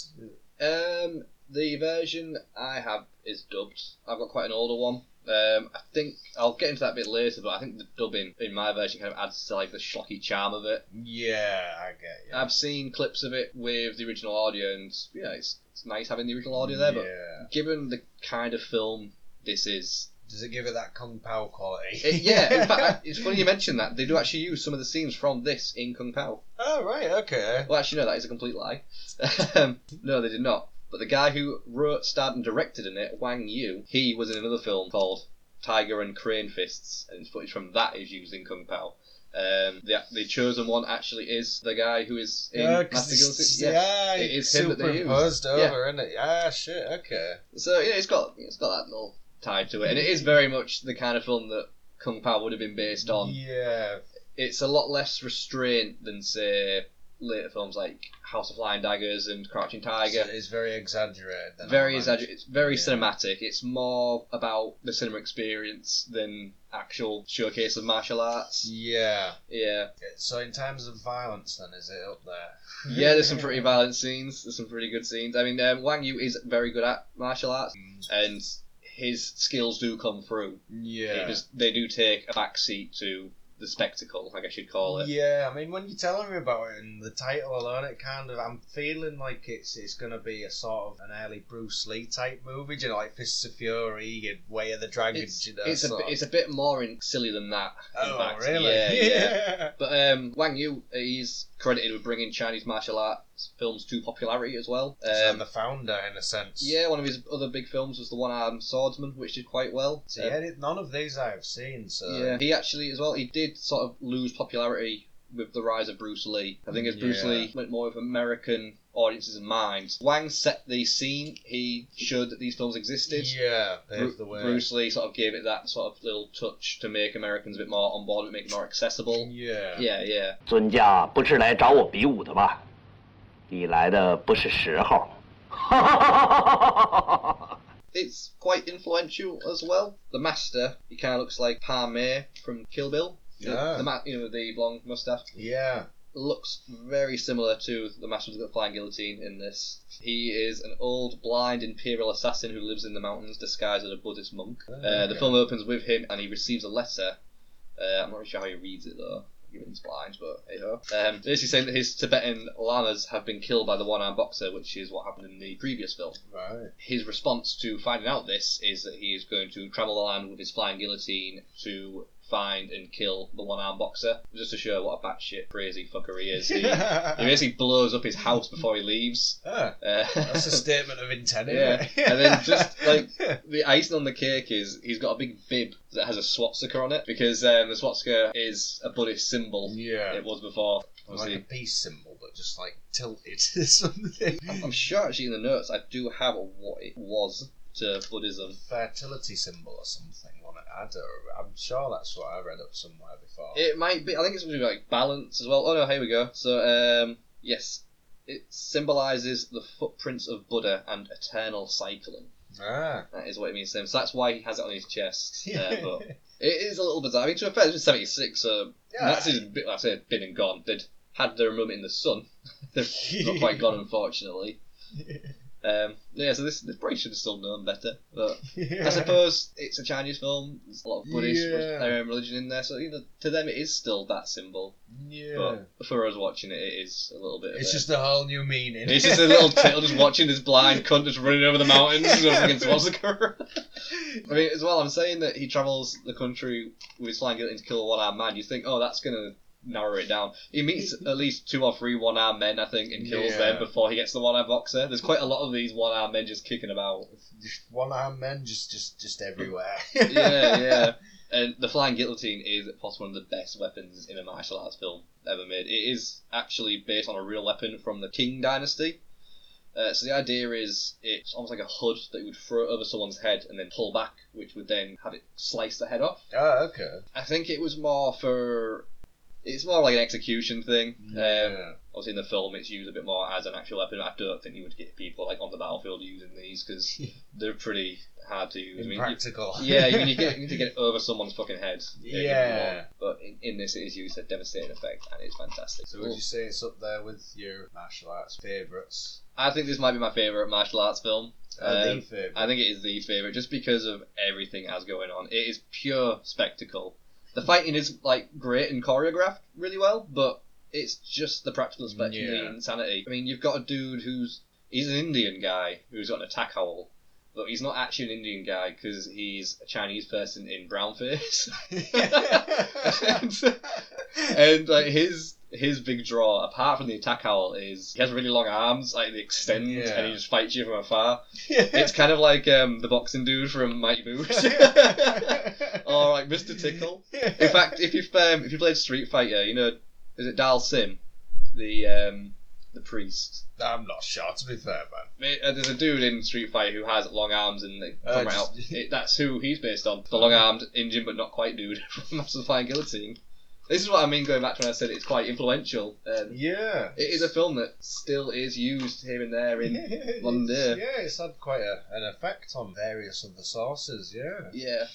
Um, the version I have is dubbed. I've got quite an older one. Um, I think I'll get into that a bit later, but I think the dubbing in my version kind of adds to like the schlocky charm of it. Yeah, I get you. I've seen clips of it with the original audio, and yeah, it's, it's nice having the original audio there. But given the kind of film this is, Does it give it that Kung Pow quality? it, yeah. In fact, *laughs* it's funny you mention that they do actually use some of the scenes from this in Kung Pow. oh, right, okay. Well, actually, no, that is a complete lie. *laughs* um, no, they did not. But the guy who wrote, starred, and directed in it, Wang Yu, he was in another film called Tiger and Crane Fists, and footage from that is used in Kung Pow. Um, the the chosen one actually is the guy who is in Yeah, Master it's- Guillotine. yeah, it is him that they use. superimposed Yeah. over, isn't it? Yeah, shit, okay. So yeah, it's got it's got that little tie to it, and it is very much the kind of film that Kung Pow would have been based on. Yeah, It's a lot less restraint than say later films like House of Flying Daggers and Crouching Tiger. it's very exaggerated. very exaggerated. It's very Yeah. cinematic. It's more about the cinema experience than actual showcase of martial arts. Yeah. Yeah, So in terms of violence, then is it up there? yeah. There's some *laughs* pretty violent scenes. There's some pretty good scenes. I mean, um, Wang Yu is very good at martial arts, and his skills do come through. Yeah. Because they do take a backseat to the spectacle, I guess you'd call it. Yeah, I mean, when you're telling me about it and the title alone, it kind of I'm feeling like it's it's gonna be a sort of an early Bruce Lee type movie, you know, like Fists of Fury and Way of the Dragon. It's, you know, it's a bit, it's a bit more in, silly than that. In oh fact. really? Yeah, yeah. *laughs* But um, Wang Yu, he's credited with bringing Chinese martial arts films to popularity as well. so Um, the founder, in a sense. yeah, one of his other big films was The One Armed Swordsman, which did quite well. So Um, yeah, it- none of these I've seen. So yeah, he actually as well. He did sort of lose popularity with the rise of Bruce Lee. I think as Bruce Yeah. Lee went more with American audiences in mind. Wang set the scene. He showed that these films existed. yeah, paved the Bru- way. Bruce Lee sort of gave it that sort of little touch to make Americans a bit more on board, make it more accessible. Yeah. Yeah, yeah. 尊驾不是来找我比武的吧？ 你来的不是时候。it's *laughs* quite influential as well. The master, he kind of looks like Pai Mei from Kill Bill. The, yeah. The, ma- you know, the long mustache. Yeah. Looks very similar to the master of the flying guillotine in this. He is an old, blind, imperial assassin who lives in the mountains disguised as a Buddhist monk. Oh, uh, the film opens with him and he receives a letter. Uh, I'm not really sure how he reads it though. Given he's blind, but hey ho. Um, basically saying that his Tibetan lamas have been killed by the one-armed boxer, which is what happened in the previous film Right. his response to finding out this is that he is going to travel the land with his flying guillotine to find and kill the one-armed boxer, just to show what a batshit crazy fucker he is. *laughs* He, he basically blows up his house before he leaves. *laughs* Ah, Uh, that's a statement of intent. Yeah, and then just *laughs* like the icing on the cake is he's got a big bib that has a swastika on it because um, the swastika is a Buddhist symbol. Yeah. It was before. like Obviously, a peace symbol, but just like tilted or something. I'm, I'm sure actually in the notes I do have what it was to Buddhism. fertility symbol or something. I don't. I'm sure that's what I read up somewhere before. It might be. I think it's something like balance as well. Oh no, here we go. So um, yes, it symbolizes the footprints of Buddha and eternal cycling. ah. That is what it means to him. So that's why he has it on his chest. *laughs* Uh, but it is a little bizarre. I mean, to be fair, it's seventy six, so Yeah. Have been, like I said, been and gone. They'd had their moment in the sun. *laughs* They're not quite gone, *laughs* unfortunately. Um, yeah, so this, this probably should have still known better. But *laughs* I suppose it's a Chinese film. There's a lot of Buddhist Yeah. religion in there, so you know, to them it is still that symbol. yeah. But for us watching it, it is a little bit. It's a, just a whole new meaning. it's just a little *laughs* tale just watching this blind cunt just running over the mountains against Swastika. *laughs* I mean, as well, I'm saying that he travels the country with his flying guillotine to kill a one-armed man. You think, oh, that's gonna narrow it down. He meets at least two or three one armed men, I think, and kills Yeah. them before he gets the one armed boxer. There's quite a lot of these one armed men just kicking about. Just one armed men, just just just everywhere. *laughs* yeah, yeah. *laughs* And the flying guillotine is possibly one of the best weapons in a martial arts film ever made. It is actually based on a real weapon from the Qing dynasty. Uh, so the idea is it's almost like a hood that you would throw over someone's head and then pull back, which would then have it slice the head off. Oh, okay. I think it was more for. It's more like an execution thing. Um, obviously, in the film, it's used a bit more as an actual weapon. I don't think you would get people like on the battlefield using these because *laughs* they're pretty hard to use. I mean, you- Impractical. *laughs* yeah, you, you, get, you need to get *laughs* over someone's fucking head. Yeah. But in, in this, it is used to devastating effect, and it's fantastic. So would you say it's up there with your martial arts favourites? I think this might be my favourite martial arts film. Uh, the Um, favourite. I think it is the favourite just because of everything it has going on. It is pure spectacle. The fighting is like great and choreographed really well, but it's just the practical aspect and Yeah. the insanity. I mean, you've got a dude who's he's an Indian guy who's got an attack owl, but he's not actually an Indian guy because he's a Chinese person in brownface. and, *laughs* *laughs* and like his his big draw, apart from the attack owl, is he has really long arms, like they extend, Yeah. and he just fights you from afar. It's kind of like um, the boxing dude from Mighty Boosh, or like Mr. Tickle. In fact, if you've um, if you played Street Fighter, you know, is it Dhalsim, the um, the priest? I'm not sure, to be fair, man. Uh, There's a dude in Street Fighter who has long arms, and they Uh, come just- out. *laughs* It, that's who he's based on. The long-armed Indian, but not quite dude *laughs* from Master of the Flying Guillotine. This is what I mean. Going back to when I said it's quite influential. Um, Yeah. it is a film that still is used here and there in *laughs* modern day. Yeah, it's had quite a, an effect on various other sources, yeah. Yeah.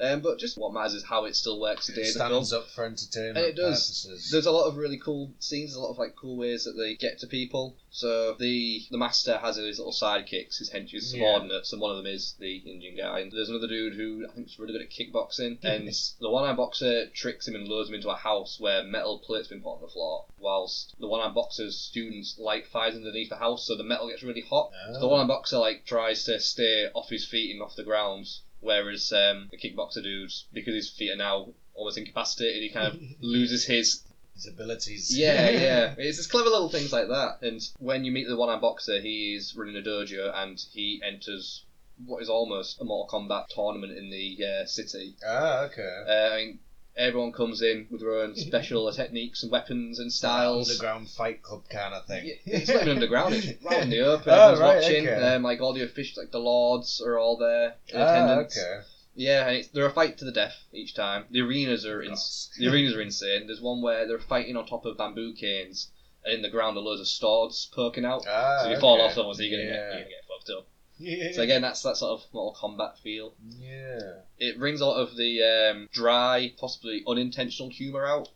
Um, but just what matters is how it still works today. It in the film. stands up for entertainment And it does. purposes. There's a lot of really cool scenes, a lot of like cool ways that they get to people. So the the master has his little sidekicks, his henchman, his Yeah. subordinates, and one of them is the Indian guy. And there's another dude who I think is really good at kickboxing, *laughs* and the one-eyed boxer tricks him and lures him into a house where metal plates been put on the floor, whilst the one-eyed boxer's students light fires underneath the house, so the metal gets really hot. So the Oh. one-eyed boxer like tries to stay off his feet and off the ground, whereas um, the kickboxer dude, because his feet are now almost incapacitated, he kind of *laughs* loses his His abilities. yeah, *laughs* yeah. It's just clever little things like that. And when you meet the one-armed boxer, he is running a dojo and he enters what is almost a Mortal Kombat tournament in the uh, city. Ah, okay. Uh, I mean, everyone comes in with their own special *laughs* techniques and weapons and styles. Underground fight club kind of thing. It's not even underground. It's *laughs* right in the open. Oh, Everyone's right, watching. okay. Um, like all the officials, like the lords, are all there in Ah, attendance. okay. Yeah, and it's, they're a fight to the death each time. The arenas are in, the arenas are insane. There's one where they're fighting on top of bamboo canes, and in the ground are loads of swords poking out. Ah, so if you fall off someone, so you're gonna get you're gonna get fucked up. Yeah. So again, that's that sort of Mortal Kombat feel. Yeah. It brings a lot of the um, dry, possibly unintentional humour out.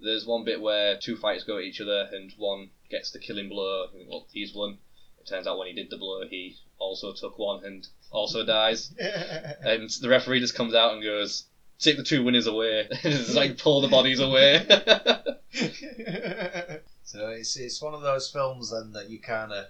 There's one bit where two fighters go at each other, and one gets the killing blow. Well, he's won. It turns out when he did the blow, he also took one and also dies. *laughs* And the referee just comes out and goes, "Take the two winners away." *laughs* and just like pull the bodies away. *laughs* so it's it's one of those films then that you kind of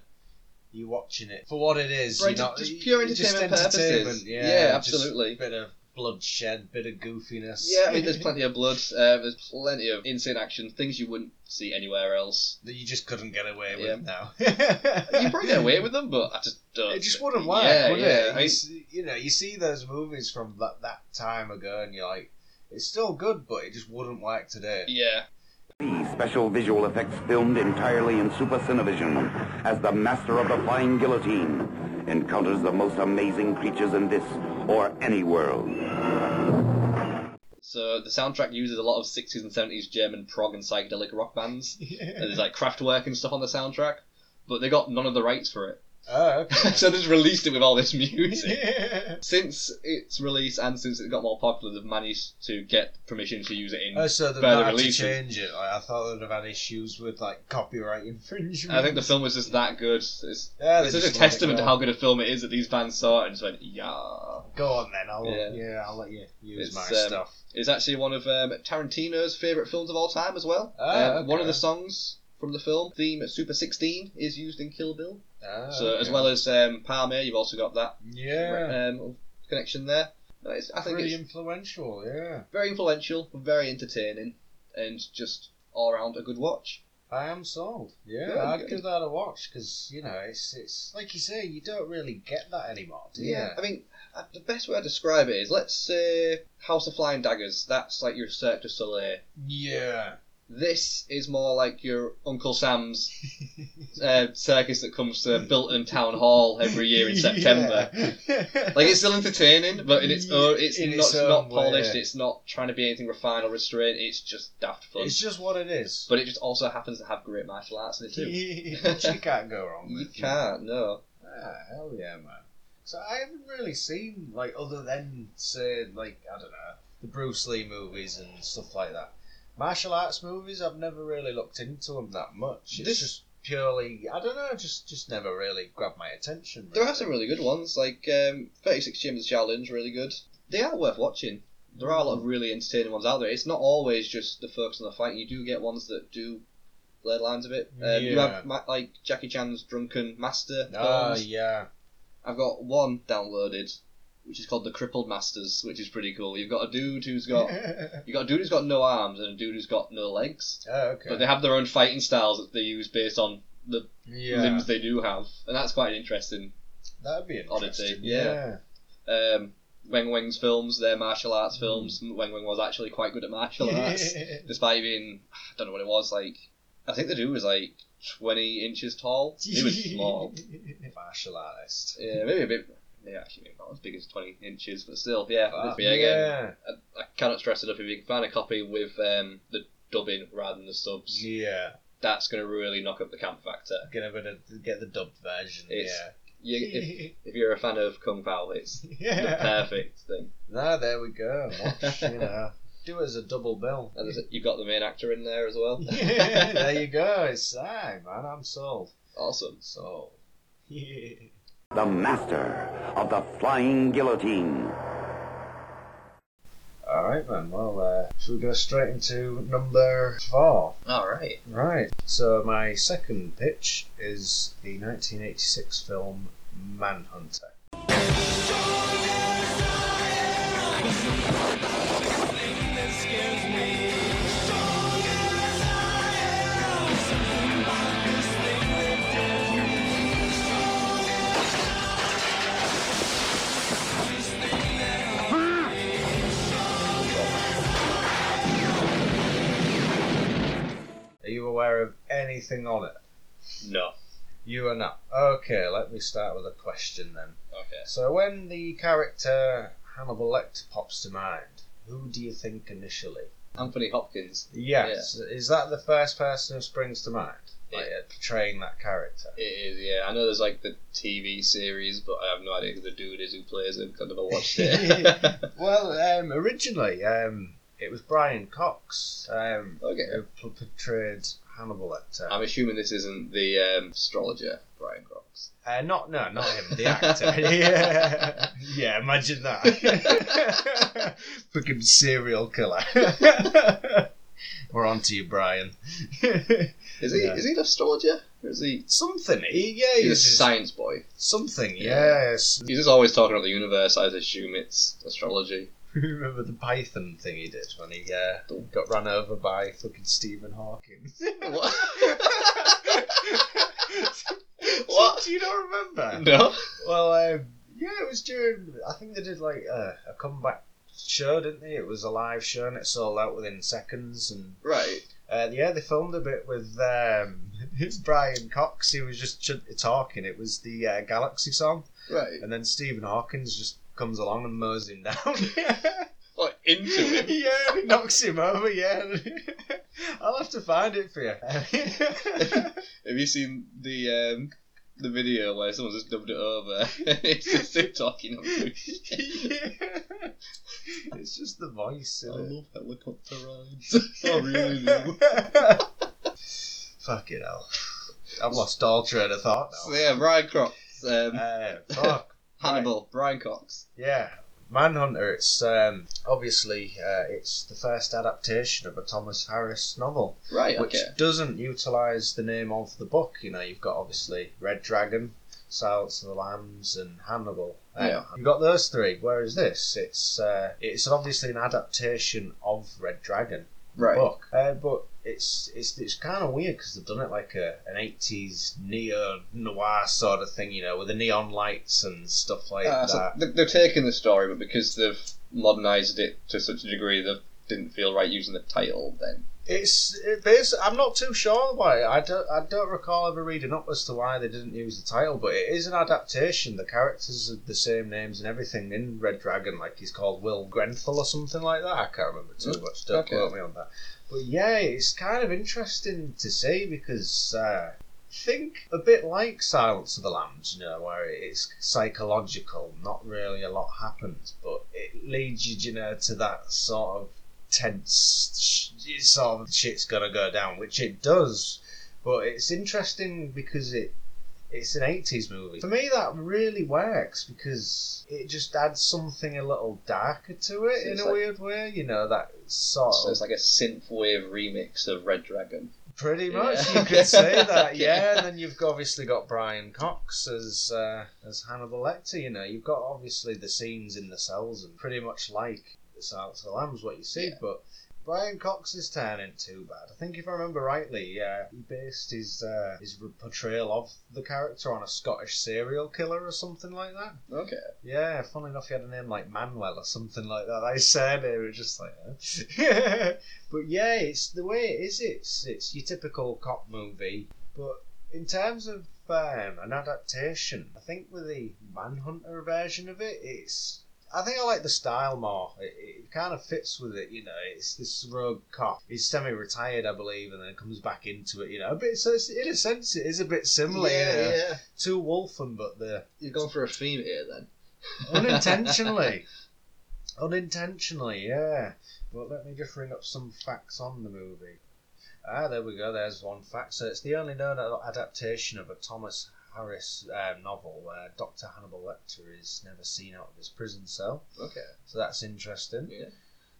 you watching it for what it is. Right, you're not, just pure just entertainment purposes. entertainment, Yeah, Yeah, just absolutely. bit of bloodshed, bit of goofiness. yeah, I mean, there's *laughs* plenty of blood. Uh, there's plenty of insane action, things you wouldn't see anywhere else. that you just couldn't get away with Yeah. now. *laughs* You probably get away with them, but I just don't. It just wouldn't work, Yeah, would yeah. it? I You, mean, see, you know, you see those movies from that, that time ago, and you're like, it's still good, but it just wouldn't work today. yeah. The special visual effects filmed entirely in Super Cinevision as the master of the flying guillotine encounters the most amazing creatures in this or any world. So the soundtrack uses a lot of 60s and 70s German prog and psychedelic rock bands. *laughs* And there's like Kraftwerk and stuff on the soundtrack, but they got none of the rights for it. Oh, okay. *laughs* so they just released it with all this music. *laughs* Since its release and since it got more popular, they've managed to get permission to use it in Oh, so they've further had to releases. change it. Like, I thought they'd have had issues with like copyright infringement. I think the film was just that good. It's, Yeah, it's such a just let it testament to how good a film it is that these bands saw it and just went, yeah. Go on then. I'll Yeah. yeah, I'll let you use It's, my um, stuff. It's actually one of um, Tarantino's favourite films of all time as well. Ah, Um, One of the songs from the film, theme Super 16, is used in Kill Bill. Ah, so as well as um, Palmer, you've also got that yeah, um, connection there. No, it's, I think it's influential. Yeah. very influential, very entertaining, and just all around a good watch. I am sold. Yeah, Good, I'd good. give that a watch because you know it's it's like you say you don't really get that anymore, do you? I mean, uh, the best way I describe it is let's say House of Flying Daggers. That's like your Cirque du Soleil. yeah. This is more like your Uncle Sam's *laughs* uh, circus that comes to Bilton Town Hall every year in *laughs* September. Yeah. Like it's still entertaining, but in its own, it's in not its it's not own way, polished. yeah. It's not trying to be anything refined or restrained. It's just daft fun. it's just what it is. But it just also happens to have great martial arts in it too. *laughs* Which you can't go wrong You can't, no. Ah, hell yeah, man. So I haven't really seen like other than say like I don't know the Bruce Lee movies and stuff like that. Martial arts movies, I've never really looked into them that much. It's This- just purely I don't know, just just never really grabbed my attention. There are some really good ones, like um, 36 Chambers Challenge, really good. They are worth watching. There are a lot of really entertaining ones out there. It's not always just the focus on the fight. You do get ones that do blur lines a bit. Um, You have ma- like Jackie Chan's Drunken Master. Films. yeah. I've got one downloaded, which is called The Crippled Masters, which is pretty cool. You've got a dude who's got *laughs* you got a dude who's got no arms and a dude who's got no legs, oh, okay. but they have their own fighting styles that they use based on the yeah. limbs they do have, and that's quite interesting. That'd be Oddity, interesting. yeah. Um, Weng Weng's films, they're martial arts films. Weng Weng was actually quite good at martial *laughs* arts, despite being I don't know what it was like. I think the dude was like twenty inches tall. He was *laughs* small. Martial artist. Yeah, maybe a bit. Yeah, actually, maybe not as big as 20 inches, but still, yeah. Ah, yeah, again, yeah. I, I cannot stress enough if you can find a copy with um, the dubbing rather than the subs, Yeah. that's going to really knock up the camp factor. Gonna get the dubbed version. It's- yeah. You, if, *laughs* if you're a fan of Kung Pow, it's *laughs* the perfect thing. No, there we go. Watch, you know, *laughs* do it as a double bill. And you've got the main actor in there as well. yeah, there you go. It's aye, man. I'm sold. Awesome. Sold. Yeah. The master of the flying guillotine. All right, then. Well, uh, should we go straight into number four? All right. Right. So my second pitch is the 1986 film Manhunter. Aware of anything on it? No. You are not. Okay, let me start with a question then. Okay. So when the character Hannibal Lecter pops to mind, who do you think initially? Anthony Hopkins. Yes. Is that the first person who springs to mind? Like Yeah. uh, portraying that character? It is, yeah. I know there's like the TV series, but I have no idea who the dude is who plays him 'cause I've never watched it. *laughs* *laughs* well, um, originally, um, it was Brian Cox um, Okay. who p- portrayed Hannibal Lecter. I'm assuming this isn't the um, astrologer, Brian Cox. Uh, not no, not him, the actor. *laughs* yeah, yeah. Imagine that. *laughs* Fucking serial killer. *laughs* We're on to you, Brian. Is he? Yeah. Is he an astrologer? Or is he? Something. He, yeah, He's a he's science boy. something. Yeah. Yes. He's just always talking about the universe. I assume it's astrology. *laughs* Remember the Python thing he did when he uh, got run over by fucking Stephen Hawking? *laughs* What? *laughs* What? Do you not remember? No. Well, um, yeah, it was during. I think they did like a, a comeback show, didn't they? It was a live show and it sold out within seconds. And Right. uh, yeah, they filmed a bit with um, it's Brian Cox. He was just ch- talking. It was the uh, Galaxy song, Right. and then Stephen Hawkins just comes along and mows him down. *laughs* What into him? *laughs* yeah, he knocks him over. Yeah, *laughs* I'll have to find it for you. Have you seen the um, the video where someone just dubbed it over? it's just him talking it. It's just the voice. I love helicopter rides. I really do. Fuck it hell. I've lost all train of thought So now. yeah, Brian Cox, um, Uh, fuck. Hannibal, Brian Cox. Yeah. Manhunter, it's um, obviously uh, it's the first adaptation of a Thomas Harris novel, Right. which Okay. doesn't utilise the name of the book. You know, you've got obviously Red Dragon, Silence of the Lambs, and Hannibal. Uh, Yeah. You've got those three. Whereas this, it's uh, it's obviously an adaptation of Red Dragon Right. book. Uh, but it's it's it's kind of weird because they've done it like a an eighties neo noir sort of thing, you know, with the neon lights and stuff like Uh, that. they- they've taken the story, but because they've modernised it to such a degree, they didn't feel right using the title then. It's it basi- I'm not too sure why. I don't I don't recall ever reading up as to why they didn't use the title, but it is an adaptation. The characters are the same names and everything in Red Dragon. Like he's called Will Grenfell or something like that. I can't remember too Mm, much. Don't okay. quote me on that. But yeah, it's kind of interesting to see because. Uh, think a bit like Silence of the Lambs, you know, where it's psychological, not really a lot happens, but it leads you, you know, to that sort of tense sort of shit's gonna go down, which it does. But it's interesting because it it's an 80s movie. For me, that really works because it just adds something a little darker to it in a like- weird way. You know, that sort So of. it's like a synthwave remix of Red Dragon. Pretty Yeah. much, you could say *laughs* that, yeah. And then you've obviously got Brian Cox as uh, as Hannibal Lecter. You know, you've got obviously the scenes in the cells and pretty much like the Silence of the Lambs, what you see. Yeah. But Brian Cox's turn ain't too bad. I think if I remember rightly, yeah, he based his uh, his portrayal of the character on a Scottish serial killer or something like that. Okay. Yeah, funnily enough, he had a name like Manuel or something like that. I said it was just like, huh? *laughs* but yeah, it's the way it is. It's it's your typical cop movie, but in terms of um, an adaptation, I think with the Manhunter version of it, it's. I think I like the style more. It, it kind of fits with it, you know. It's this rogue cop. He's semi-retired, I believe, and then comes back into it, you know. A bit. So in a sense, it is a bit similar. you know. yeah. To Wolfen, but the You've gone for a theme here then. *laughs* unintentionally. unintentionally, yeah. But let me just bring up some facts on the movie. Ah, there we go. There's one fact. So it's the only known adaptation of a Thomas Harris um, novel where Dr. Hannibal Lecter is never seen out of his prison cell. Okay. So that's interesting. Yeah.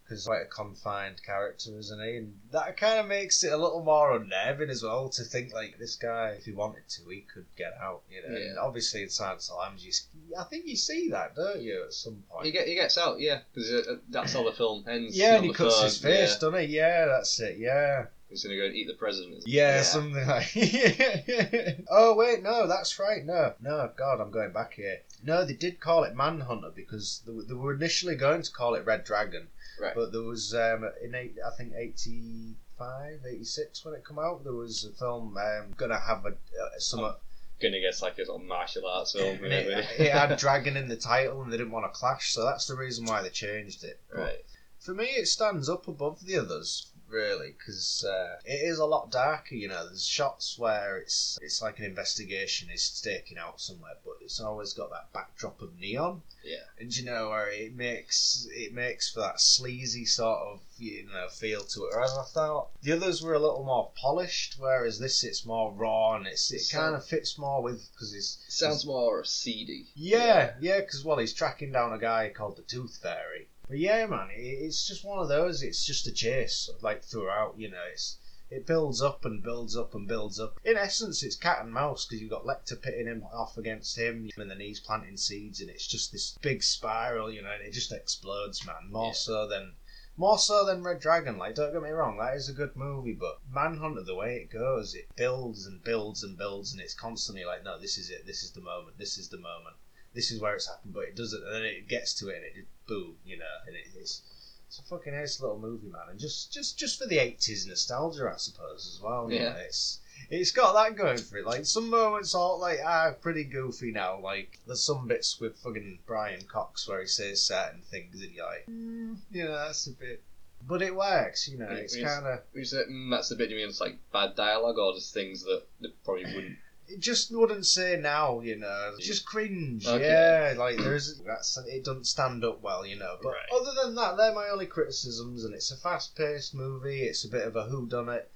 Because quite a confined character, isn't he? And that kind of makes it a little more unnerving as well to think like this guy, if he wanted to, he could get out. You know. And obviously in Silence of the Lambs, you, I think you see that, don't you, at some point? He, get, he gets out, yeah, because uh, that's how the film ends. yeah, and he cuts phone, his face, Yeah. doesn't he? Yeah, that's it. Yeah. He's going to go and eat the president. Yeah, something like. *laughs* oh wait, no, that's right. No, no, God, I'm going back here. No, they did call it Manhunter because they, were- they were initially going to call it Red Dragon, Right. but there was um, in eight, I think 85, 86 when it come out. There was a film um, gonna have a uh, some. Going to get like a sort of martial arts film, and it, it had *laughs* dragon in the title, and they didn't want to clash, so that's the reason why they changed it. But right. for me, it stands up above the others, really, because uh, it is a lot darker. You know, there's shots where it's it's like an investigation is staking out somewhere, but it's always got that backdrop of neon, Yeah. and you know where it makes it makes for that sleazy sort of you know feel to it. Whereas I thought the others were a little more polished, whereas this it's more raw and it's it So- kind of fits more with because it's Sounds more seedy. yeah, yeah, because well, he's tracking down a guy called the Tooth Fairy. But yeah, man, it's just one of those. It's just a chase, like throughout. You know, it's it builds up and builds up and builds up. In essence, it's cat and mouse because you've got Lecter pitting him off against him, and then he's planting seeds, and it's just this big spiral. You know, and it just explodes, man. More Yeah. so than. More so than Red Dragon, like don't get me wrong, that is a good movie, but Manhunter, the way it goes, it builds and builds and builds, and it's constantly like, no, this is it, this is the moment, this is the moment this is where it's happened, but it doesn't, and then it gets to it and it just boom, you know, and it, it's it's a fucking nice little movie, man, and just just just for the eighties nostalgia, I suppose, as well. Yeah. know, it's it's got that going for it. Like some moments are like ah pretty goofy now. Like there's some bits with fucking Brian Cox where he says certain things and you're like, mm, you know, that's a bit. But it works, you know. Yeah, It's kind of mm, that's the bit you mean it's like bad dialogue or just things that they probably wouldn't. It just wouldn't say now, you know. It's just cringe. Okay. Yeah, like there's that's it doesn't stand up well, you know. But Right. other than that, they're my only criticisms. And it's a fast-paced movie. It's a bit of a who done it.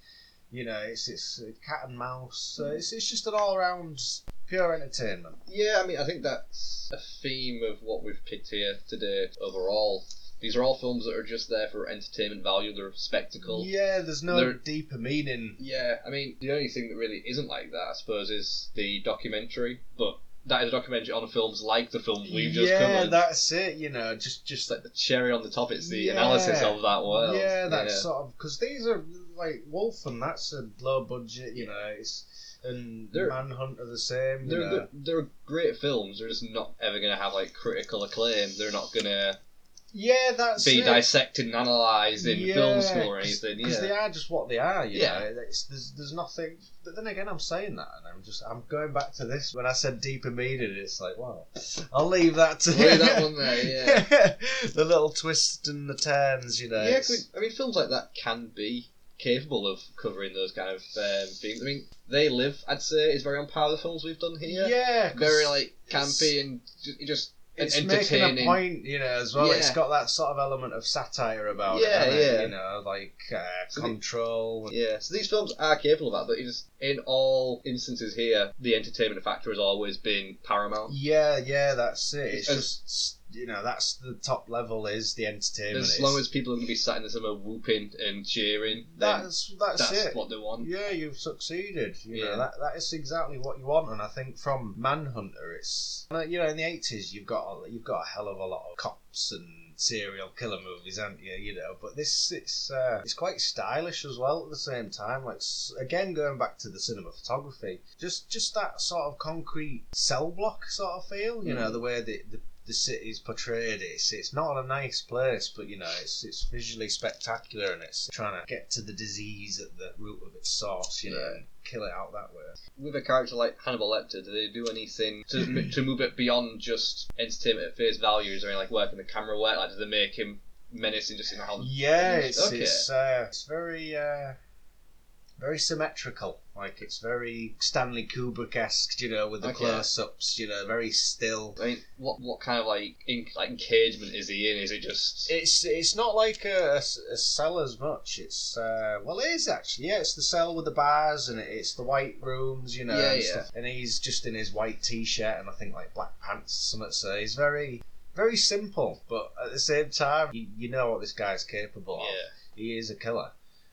You know, it's it's a cat and mouse. So hmm. it's it's just an all-round pure entertainment. Yeah, I mean, I think that's a theme of what we've picked here today overall. These are all films that are just there for entertainment value, they're a spectacle. Yeah, there's no They're- deeper meaning. Yeah, I mean, the only thing that really isn't like that, I suppose, is the documentary. But that is a documentary on films like the film we've just yeah, covered. that's it. You know, just just like the cherry on the top, it's the Yeah. analysis of that world. Yeah, that's sort of because these are like Wolfen That's a low budget, you know. It's and They're- Manhunter the same. You They're, know. they're, they're great films. They're just not ever going to have like critical acclaim. They're not going to yeah, that's be it. dissected and analysed in film school or anything. Because they Yeah. are just what they are, you Yeah. there's, there's nothing. But then again, I'm saying that, and I'm just I'm going back to this when I said deep and meaning. It's like, well, I'll leave that to Leave that *laughs* one there, yeah. *laughs* the little twists and the turns, you know. Yeah, I mean, films like that can be capable of covering those kind of um, themes. I mean, They Live, I'd say, is very on par with the films we've done here. Yeah, Very like campy and ju- just it's making a point, you know, as well. It's got that sort of element of satire about Yeah, it, yeah. You know, like uh, So the- control. Yeah, so these films are capable of that, but it's, in all instances here, the entertainment factor has always been paramount. Yeah, yeah, that's it. It's As- just you know, that's the top level is the entertainment. As long as people are going to be sat in the cinema whooping and cheering, that's that's, that's it. what they want. Yeah, you've succeeded. You Yeah. know that that is exactly what you want, and I think from Manhunter, it's you know in the eighties you've got a, you've got a hell of a lot of cops and serial killer movies, haven't you? You know, but this it's uh, it's quite stylish as well at the same time. Like again, going back to the cinema photography, just just that sort of concrete cell block sort of feel. You know, Mm. the way the, the the city's portrayed. It's it's not a nice place, but you know it's it's visually spectacular and it's trying to get to the disease at the root of its source. You know, and kill it out that way. With a character like Hannibal Lecter, do they do anything to to move it beyond just entertainment at face value? Is there any like working the camera work? Like, do they make him menacing just in how? Yeah, it's okay. it's uh, it's very uh, very symmetrical. Like it's very Stanley Kubrick esque, you know, with the Okay. close ups. You know, very still. I mean, what what kind of like in, like encagement is he in? Is it just? It's it's not like a, a, a cell as much. It's uh, well, it is actually. Yeah, it's the cell with the bars and it, it's the white rooms, you know, Yeah, and yeah. stuff. And he's just in his white t-shirt and I think like black pants, or something. So he's very very simple, but at the same time, you, you know what this guy's capable of. Yeah. He is a killer,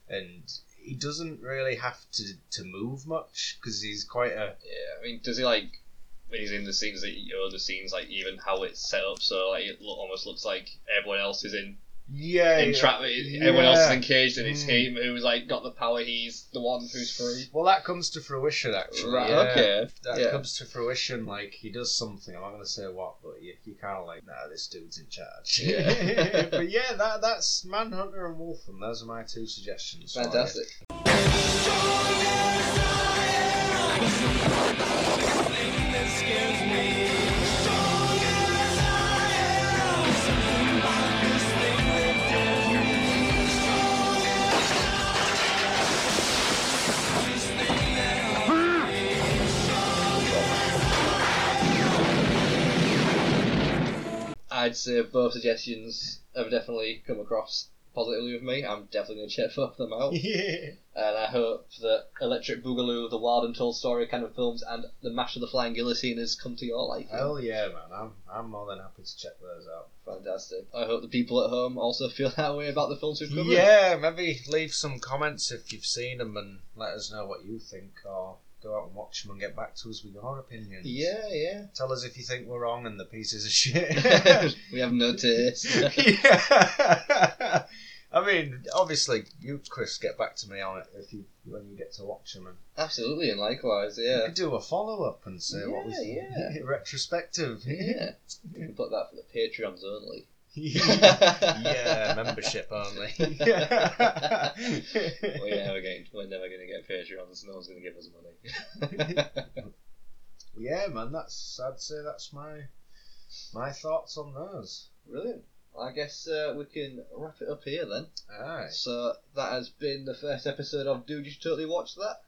and he doesn't really have to to move much because he's quite a Yeah, I mean, does he like when he's in the scenes that you know the scenes like even how it's set up so like it lo- almost looks like everyone else is in yeah in yeah. Everyone else is yeah. encaged and it's Mm. him who's like got the power. He's the one who's free. Well, that comes to fruition actually. Right, yeah. okay, That yeah. comes to fruition. Like he does something. I'm not going to say what, but you, you kind of like, nah, this dude's in charge. Yeah. *laughs* but yeah, that that's Manhunter and Wolfen. Those are my two suggestions. for you. Fantastic. I'd say both suggestions have definitely come across positively with me. I'm definitely going to check both of them out. *laughs* Yeah. And I hope that Electric Boogaloo, the Wild Untold Story Cannon Films, and The Mash of the Flying Guillotine has come to your liking. Hell yeah, man! I'm I'm more than happy to check those out. Fantastic. I hope the people at home also feel *laughs* that way about the films we've covered. Yeah, maybe leave some comments if you've seen them and let us know what you think, or go out and watch them and get back to us with your opinions. Yeah, yeah. Tell us if you think we're wrong and the pieces of shit. *laughs* we have no taste. *laughs* yeah. I mean, obviously, you, Chris, get back to me on it if you when you get to watch them, and Absolutely, and likewise, you yeah. could do a follow up and say what we Yeah, think. *laughs* retrospective. Yeah. We can put that for the Patreons only. *laughs* yeah, membership only. we're never going. We're never going to get Patreons. No one's going to give us money. *laughs* yeah, man, that's I'd say that's my my thoughts on those. Brilliant. I guess uh, we can wrap it up here then. Aye. So that has been the first episode of Dude You Should Totally Watch That.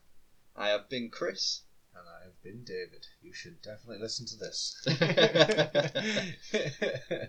I have been Chris. And I've been David. You should definitely listen to this. *laughs*